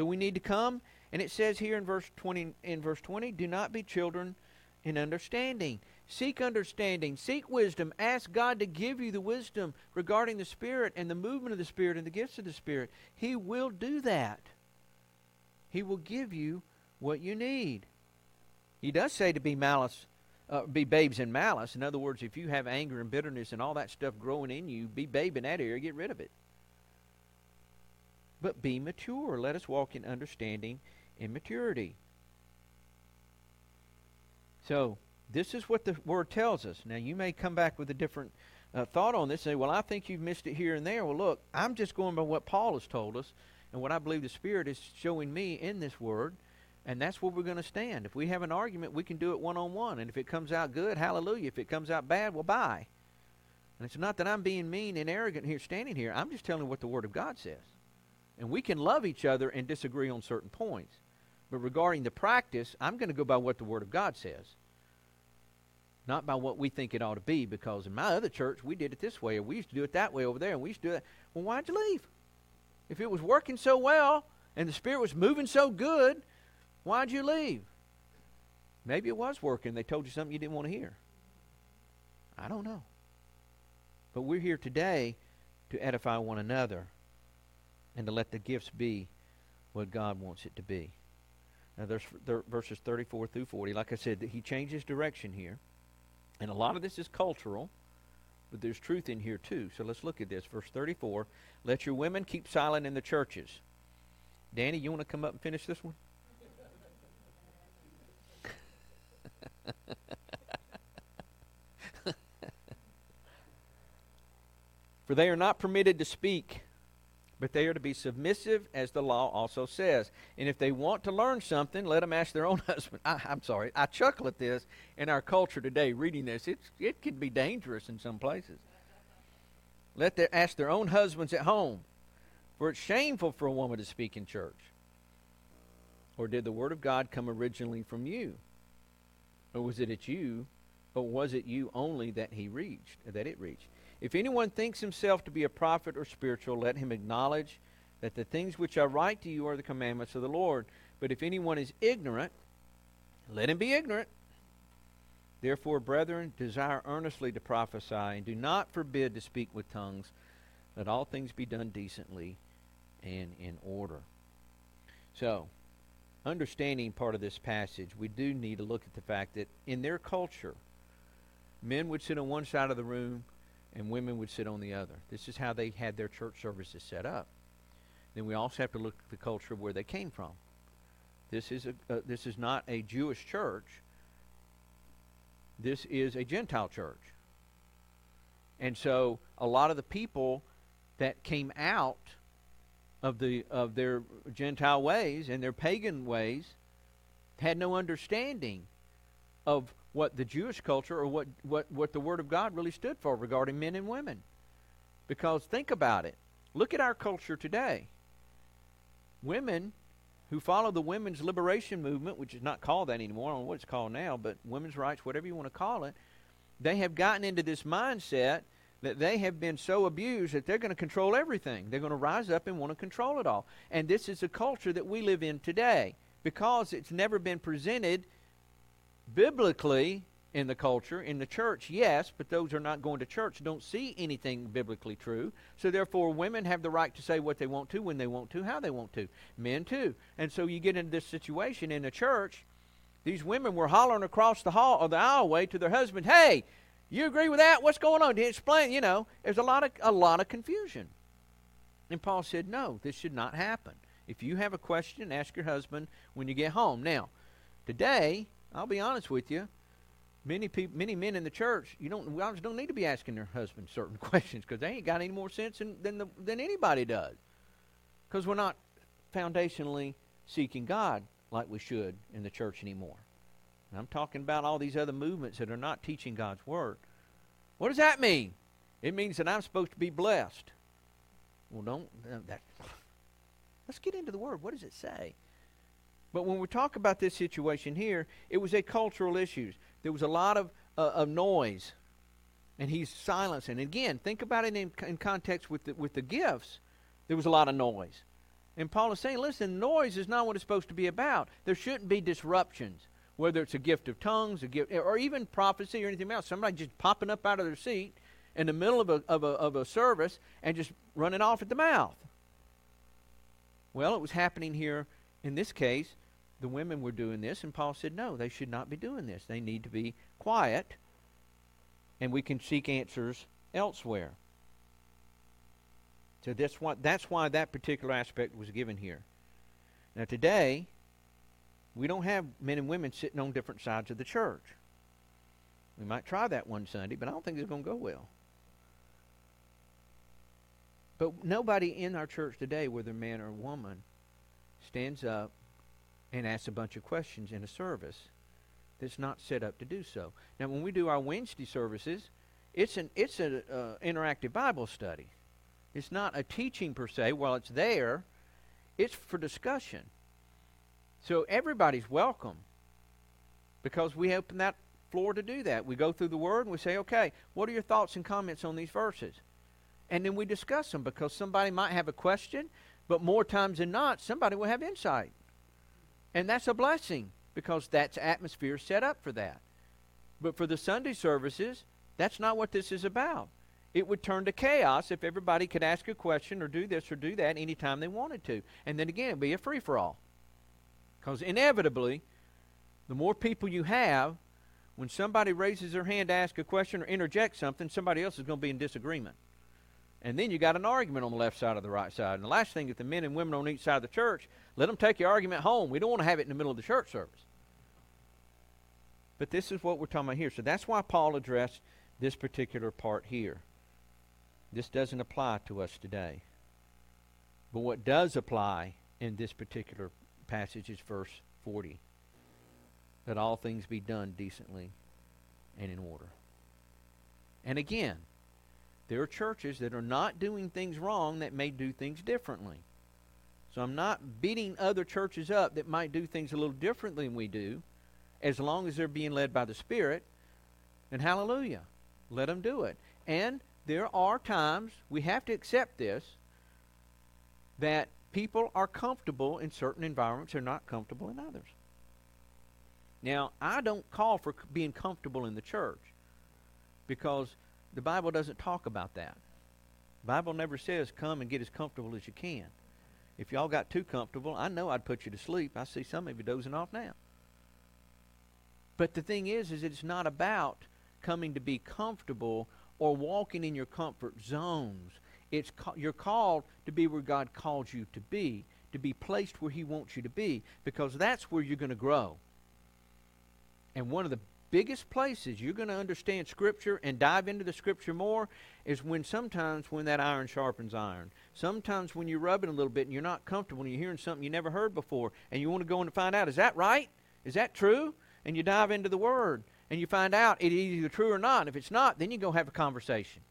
So we need to come, and it says here in verse 20, in verse 20, do not be children in understanding. Seek understanding, seek wisdom, ask God to give you the wisdom regarding the Spirit and the movement of the Spirit and the gifts of the Spirit. He will do that. He will give you what you need. He does say to be malice, uh, be babes in malice. In other words, if you have anger and bitterness and all that stuff growing in you, be babe in that area, get rid of it. But be mature. Let us walk in understanding and maturity. So, this is what the word tells us. Now, you may come back with a different uh, thought on this and say, well, I think you've missed it here and there. Well, look, I'm just going by what Paul has told us and what I believe the Spirit is showing me in this word. And that's where we're going to stand. If we have an argument, we can do it one on one. And if it comes out good, hallelujah. If it comes out bad, well, bye. And it's not that I'm being mean and arrogant here, standing here. I'm just telling what the Word of God says. And we can love each other and disagree on certain points. But regarding the practice, I'm going to go by what the Word of God says, not by what we think it ought to be. Because in my other church, we did it this way, or we used to do it that way over there, and we used to do that. Well, why'd you leave? If it was working so well and the Spirit was moving so good, why'd you leave? Maybe it was working. They told you something you didn't want to hear. I don't know. But we're here today to edify one another and to let the gifts be what God wants it to be. Now, there's there, verses 34 through 40. Like I said, he changes direction here. And a lot of this is cultural, but there's truth in here too. So let's look at this. Verse 34 Let your women keep silent in the churches. Danny, you want to come up and finish this one? For they are not permitted to speak but they are to be submissive as the law also says. And if they want to learn something, let them ask their own husband. I, am sorry, I chuckle at this in our culture today reading this. It's, it can be dangerous in some places. Let them ask their own husbands at home, for it's shameful for a woman to speak in church. Or did the word of God come originally from you? Or was it at you, or was it you only that he reached, that it reached? If anyone thinks himself to be a prophet or spiritual, let him acknowledge that the things which I write to you are the commandments of the Lord. But if anyone is ignorant, let him be ignorant. Therefore, brethren, desire earnestly to prophesy, and do not forbid to speak with tongues. Let all things be done decently and in order. So, understanding part of this passage, we do need to look at the fact that in their culture, men would sit on one side of the room, and women would sit on the other. This is how they had their church services set up. Then we also have to look at the culture of where they came from. This is a uh, this is not a Jewish church. This is a Gentile church. And so a lot of the people that came out of the of their Gentile ways and their pagan ways had no understanding of what the Jewish culture or what, what, what the Word of God really stood for regarding men and women. Because think about it. Look at our culture today. Women who follow the women's liberation movement, which is not called that anymore, I don't know what it's called now, but women's rights, whatever you want to call it, they have gotten into this mindset that they have been so abused that they're going to control everything. They're going to rise up and want to control it all. And this is a culture that we live in today because it's never been presented biblically in the culture, in the church, yes, but those who are not going to church don't see anything biblically true. So therefore, women have the right to say what they want to, when they want to, how they want to. Men too. And so you get into this situation in the church. These women were hollering across the hall or the aisleway to their husband, "Hey, you agree with that? What's going on?" To explain, you know, there's a lot of a lot of confusion. And Paul said, "No, this should not happen. If you have a question, ask your husband when you get home." Now, today I'll be honest with you. Many people, many men in the church, you don't, wives don't need to be asking their husbands certain questions because they ain't got any more sense than than, the, than anybody does. Because we're not foundationally seeking God like we should in the church anymore. And I'm talking about all these other movements that are not teaching God's word. What does that mean? It means that I'm supposed to be blessed. Well, don't uh, that. Let's get into the word. What does it say? But when we talk about this situation here, it was a cultural issue. There was a lot of, uh, of noise, and he's silencing. And again, think about it in, in context with the, with the gifts. There was a lot of noise. And Paul is saying, listen, noise is not what it's supposed to be about. There shouldn't be disruptions, whether it's a gift of tongues, a gift, or even prophecy or anything else. Somebody just popping up out of their seat in the middle of a, of a, of a service and just running off at the mouth. Well, it was happening here in this case the women were doing this, and Paul said, no, they should not be doing this. They need to be quiet, and we can seek answers elsewhere. So that's what that's why that particular aspect was given here. Now today, we don't have men and women sitting on different sides of the church. We might try that one Sunday, but I don't think it's going to go well. But nobody in our church today, whether man or woman, stands up and asks a bunch of questions in a service that's not set up to do so. Now, when we do our Wednesday services, it's an it's an uh, interactive Bible study. It's not a teaching per se. While it's there, it's for discussion. So everybody's welcome because we open that floor to do that. We go through the Word and we say, okay, what are your thoughts and comments on these verses? And then we discuss them because somebody might have a question, but more times than not, somebody will have insight. And that's a blessing because that's atmosphere set up for that. But for the Sunday services, that's not what this is about. It would turn to chaos if everybody could ask a question or do this or do that anytime they wanted to. And then again, it'd be a free for all. Because inevitably, the more people you have, when somebody raises their hand to ask a question or interject something, somebody else is going to be in disagreement. And then you got an argument on the left side of the right side. And the last thing, if the men and women on each side of the church, let them take your argument home. We don't want to have it in the middle of the church service. But this is what we're talking about here. So that's why Paul addressed this particular part here. This doesn't apply to us today. But what does apply in this particular passage is verse 40 that all things be done decently and in order. And again, there are churches that are not doing things wrong that may do things differently. So I'm not beating other churches up that might do things a little differently than we do, as long as they're being led by the Spirit. And hallelujah, let them do it. And there are times, we have to accept this, that people are comfortable in certain environments, they're not comfortable in others. Now, I don't call for being comfortable in the church because the Bible doesn't talk about that. The Bible never says come and get as comfortable as you can. If y'all got too comfortable, I know I'd put you to sleep. I see some of you dozing off now. But the thing is, is it's not about coming to be comfortable or walking in your comfort zones. It's ca- you're called to be where God calls you to be, to be placed where He wants you to be, because that's where you're going to grow. And one of the biggest places you're going to understand Scripture and dive into the Scripture more is when sometimes when that iron sharpens iron. Sometimes when you're rubbing a little bit and you're not comfortable and you're hearing something you never heard before and you want to go in and find out, is that right? Is that true? And you dive into the Word and you find out it is either true or not. If it's not, then you go have a conversation.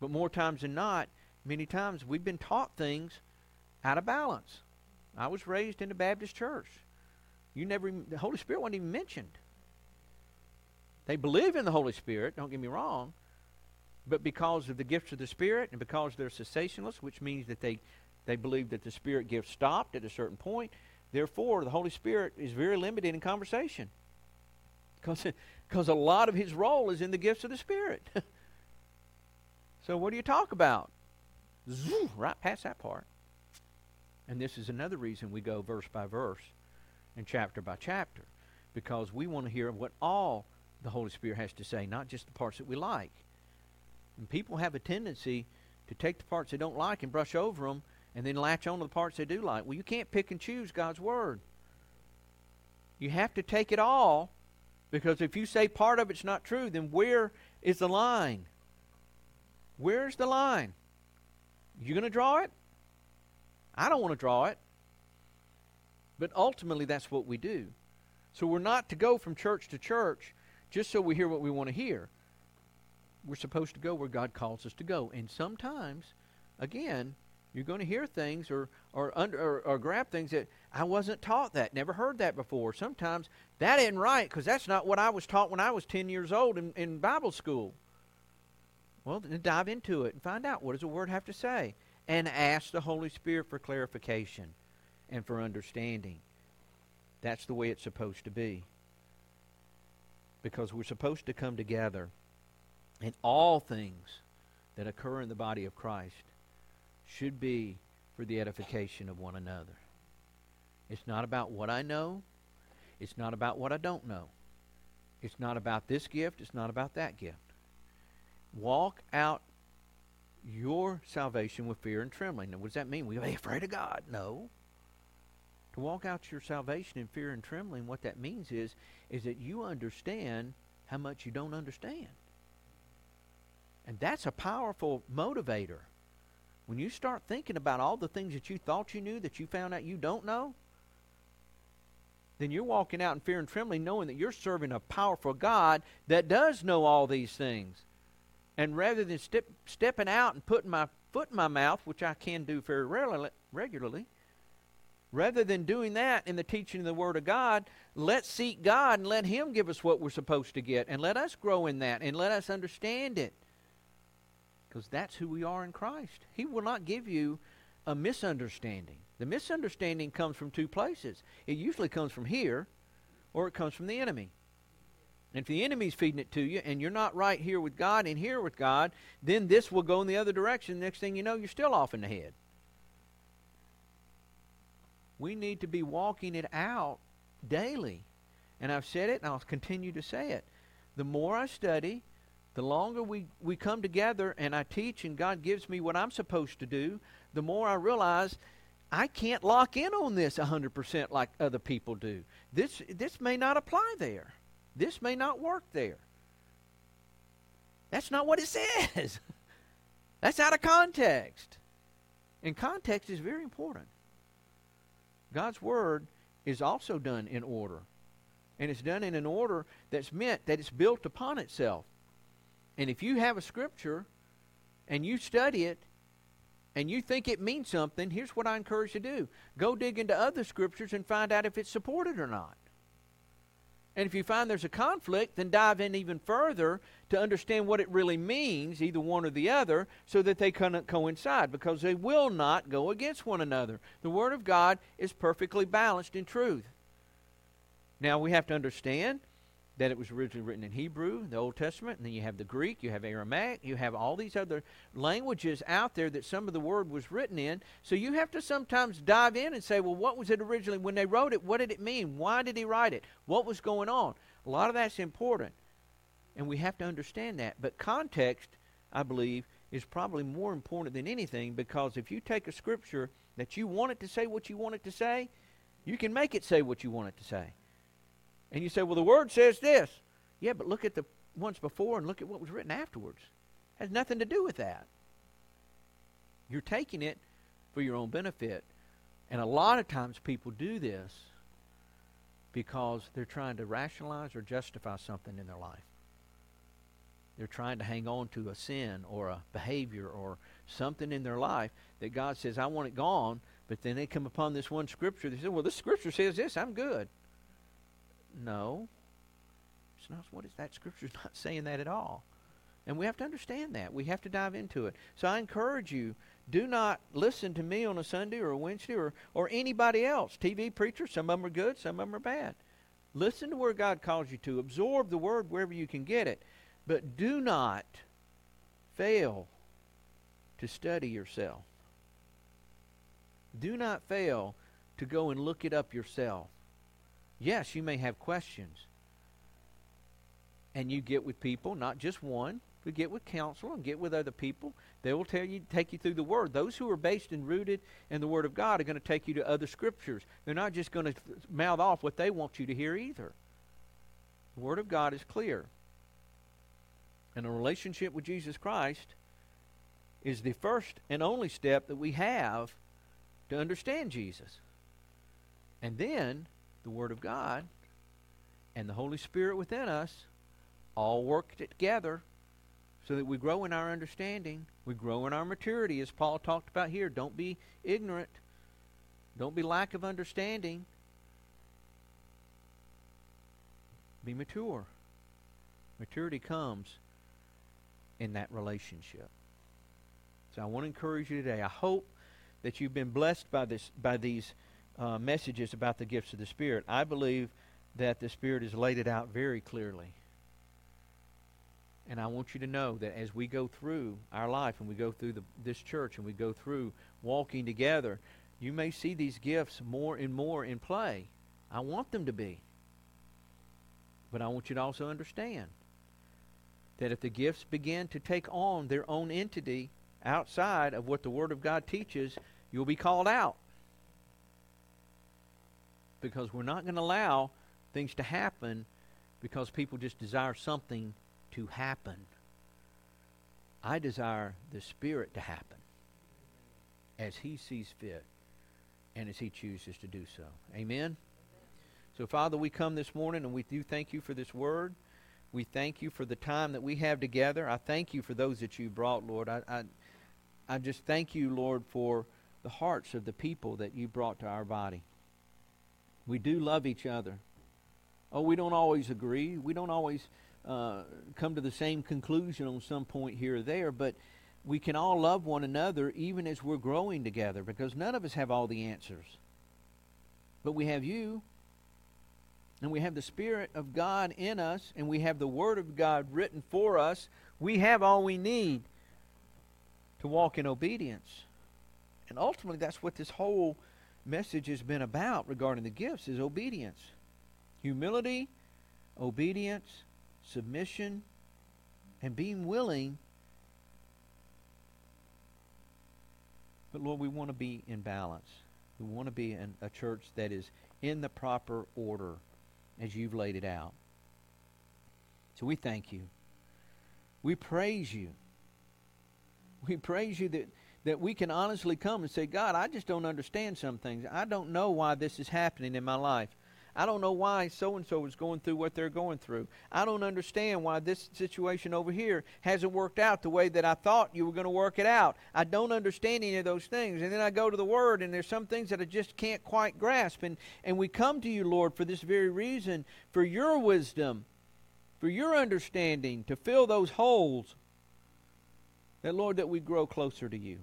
But more times than not, many times we've been taught things out of balance. I was raised in a Baptist church. You never, the Holy Spirit wasn't even mentioned. They believe in the Holy Spirit, don't get me wrong, but because of the gifts of the Spirit and because they're cessationalists, which means that they, they believe that the Spirit gift stopped at a certain point, therefore the Holy Spirit is very limited in conversation. Because a lot of his role is in the gifts of the Spirit. so what do you talk about? Zoo, right past that part. And this is another reason we go verse by verse and chapter by chapter because we want to hear what all the Holy Spirit has to say, not just the parts that we like. And people have a tendency to take the parts they don't like and brush over them and then latch on to the parts they do like. Well, you can't pick and choose God's Word. You have to take it all because if you say part of it's not true, then where is the line? Where's the line? You going to draw it? I don't want to draw it. But ultimately, that's what we do. So we're not to go from church to church just so we hear what we want to hear. We're supposed to go where God calls us to go. And sometimes, again, you're going to hear things or or, under, or, or grab things that I wasn't taught that, never heard that before. Sometimes that isn't right because that's not what I was taught when I was 10 years old in, in Bible school. Well, then dive into it and find out what does the Word have to say and ask the Holy Spirit for clarification and for understanding. That's the way it's supposed to be. Because we're supposed to come together and all things that occur in the body of Christ should be for the edification of one another. It's not about what I know. It's not about what I don't know. It's not about this gift. It's not about that gift. Walk out your salvation with fear and trembling. Now, what does that mean? We be afraid of God? No. To walk out your salvation in fear and trembling, what that means is, is that you understand how much you don't understand. And that's a powerful motivator. When you start thinking about all the things that you thought you knew that you found out you don't know, then you're walking out in fear and trembling knowing that you're serving a powerful God that does know all these things. And rather than step, stepping out and putting my foot in my mouth, which I can do very rarely, regularly, rather than doing that in the teaching of the Word of God, let's seek God and let Him give us what we're supposed to get. And let us grow in that and let us understand it. Because that's who we are in Christ. He will not give you a misunderstanding. The misunderstanding comes from two places. It usually comes from here or it comes from the enemy. And if the enemy's feeding it to you and you're not right here with God and here with God, then this will go in the other direction. Next thing you know, you're still off in the head. We need to be walking it out daily. And I've said it and I'll continue to say it. The more I study, the longer we, we come together and I teach and God gives me what I'm supposed to do, the more I realize I can't lock in on this 100% like other people do. This, this may not apply there. This may not work there. That's not what it says. That's out of context. And context is very important. God's Word is also done in order. And it's done in an order that's meant that it's built upon itself. And if you have a scripture and you study it and you think it means something, here's what I encourage you to do go dig into other scriptures and find out if it's supported or not. And if you find there's a conflict, then dive in even further to understand what it really means, either one or the other, so that they can coincide, because they will not go against one another. The Word of God is perfectly balanced in truth. Now, we have to understand that it was originally written in Hebrew, the Old Testament, and then you have the Greek, you have Aramaic, you have all these other languages out there that some of the word was written in. So you have to sometimes dive in and say, well, what was it originally when they wrote it? What did it mean? Why did he write it? What was going on? A lot of that's important. And we have to understand that. But context, I believe, is probably more important than anything because if you take a scripture that you want it to say what you want it to say, you can make it say what you want it to say. And you say, well, the Word says this. Yeah, but look at the ones before and look at what was written afterwards. It has nothing to do with that. You're taking it for your own benefit. And a lot of times people do this because they're trying to rationalize or justify something in their life. They're trying to hang on to a sin or a behavior or something in their life that God says, I want it gone. But then they come upon this one scripture. They say, well, this scripture says this. I'm good. No. It's not what is that scripture's not saying that at all. And we have to understand that. We have to dive into it. So I encourage you, do not listen to me on a Sunday or a Wednesday or, or anybody else. TV preachers, some of them are good, some of them are bad. Listen to where God calls you to. Absorb the word wherever you can get it. But do not fail to study yourself. Do not fail to go and look it up yourself. Yes, you may have questions. And you get with people, not just one, but get with counsel and get with other people. They will tell you, take you through the Word. Those who are based and rooted in the Word of God are going to take you to other scriptures. They're not just going to mouth off what they want you to hear either. The Word of God is clear. And a relationship with Jesus Christ is the first and only step that we have to understand Jesus. And then the Word of God and the Holy Spirit within us all work together so that we grow in our understanding, we grow in our maturity, as Paul talked about here. Don't be ignorant, don't be lack of understanding. Be mature. Maturity comes in that relationship. So I want to encourage you today. I hope that you've been blessed by this by these uh, messages about the gifts of the Spirit. I believe that the Spirit has laid it out very clearly. And I want you to know that as we go through our life and we go through the, this church and we go through walking together, You may see these gifts more and more in play. I want them to be. But I want you to also understand that if the gifts begin to take on their own entity outside of what the Word of God teaches, you'll be called out. Because we're not going to allow things to happen because people just desire something to happen. I desire the Spirit to happen as He sees fit and as He chooses to do so. Amen? So, Father, we come this morning and we do thank you for this word. We thank you for the time that we have together. I thank you for those that you brought, Lord. I, I, I just thank you, Lord, for the hearts of the people that you brought to our body. We do love each other. Oh, we don't always agree. We don't always uh, come to the same conclusion on some point here or there, but we can all love one another even as we're growing together because none of us have all the answers. But we have you, and we have the Spirit of God in us, and we have the Word of God written for us. We have all we need to walk in obedience. And ultimately, that's what this whole message has been about regarding the gifts is obedience. Humility, obedience, submission, and being willing. But Lord, we want to be in balance. We want to be in a church that is in the proper order as you've laid it out. So we thank you. We praise you. We praise you that, that we can honestly come and say, God, I just don't understand some things. I don't know why this is happening in my life. I don't know why so and so is going through what they're going through. I don't understand why this situation over here hasn't worked out the way that I thought you were going to work it out. I don't understand any of those things. And then I go to the Word, and there's some things that I just can't quite grasp. And, and we come to you, Lord, for this very reason, for your wisdom, for your understanding, to fill those holes. That, Lord, that we grow closer to you,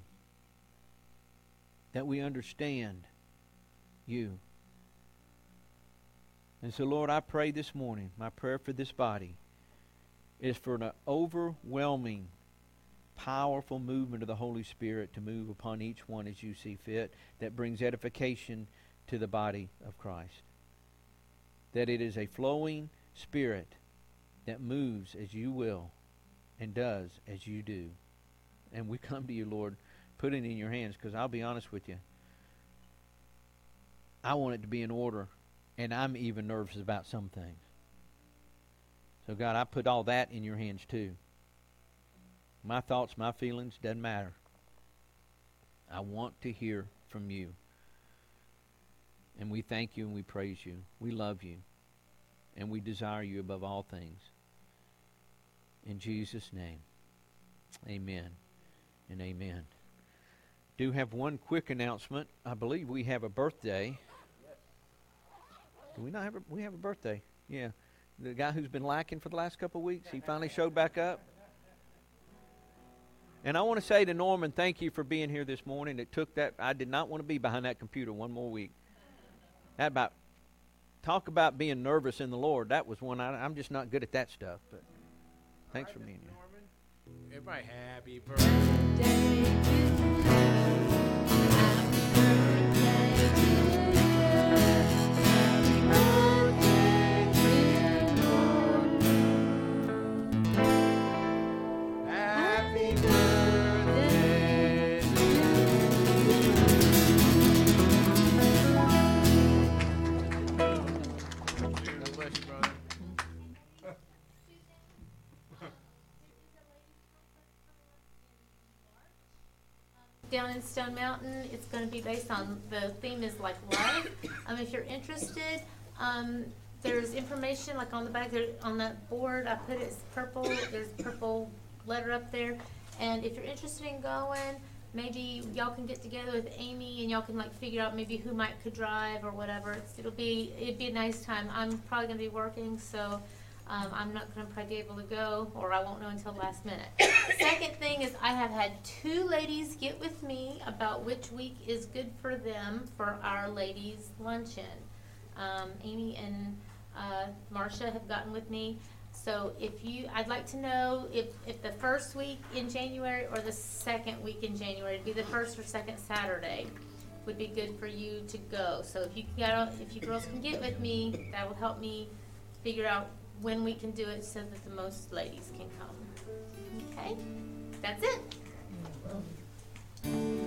that we understand you. And so, Lord, I pray this morning, my prayer for this body is for an overwhelming, powerful movement of the Holy Spirit to move upon each one as you see fit that brings edification to the body of Christ. That it is a flowing spirit that moves as you will and does as you do. And we come to you, Lord, put it in your hands because I'll be honest with you. I want it to be in order and I'm even nervous about some things. So, God, I put all that in your hands too. My thoughts, my feelings, doesn't matter. I want to hear from you. And we thank you and we praise you. We love you. And we desire you above all things. In Jesus' name, amen and amen. Do have one quick announcement. I believe we have a birthday. Do we not have a, we have a birthday? Yeah, the guy who's been lacking for the last couple of weeks, he finally showed back up. And I want to say to Norman, thank you for being here this morning. It took that I did not want to be behind that computer one more week. That about talk about being nervous in the Lord. That was one I, I'm just not good at that stuff. But thanks for being here. Everybody, happy birthday. Happy down in Stone Mountain. It's going to be based on the theme is like love. Um, if you're interested, um, there's information like on the back there on that board. I put it's purple. There's purple letter up there. And if you're interested in going, maybe y'all can get together with Amy and y'all can like figure out maybe who might could drive or whatever. It's, it'll be it'd be a nice time. I'm probably going to be working, so. Um, I'm not going to probably be able to go, or I won't know until last minute. Second thing is, I have had two ladies get with me about which week is good for them for our ladies' luncheon. Um, Amy and uh, Marcia have gotten with me. So if you, I'd like to know if, if the first week in January or the second week in January, it'd be the first or second Saturday, would be good for you to go. So if you, got, if you girls can get with me, that will help me figure out when we can do it so that the most ladies can come. Okay? That's it. Mm-hmm.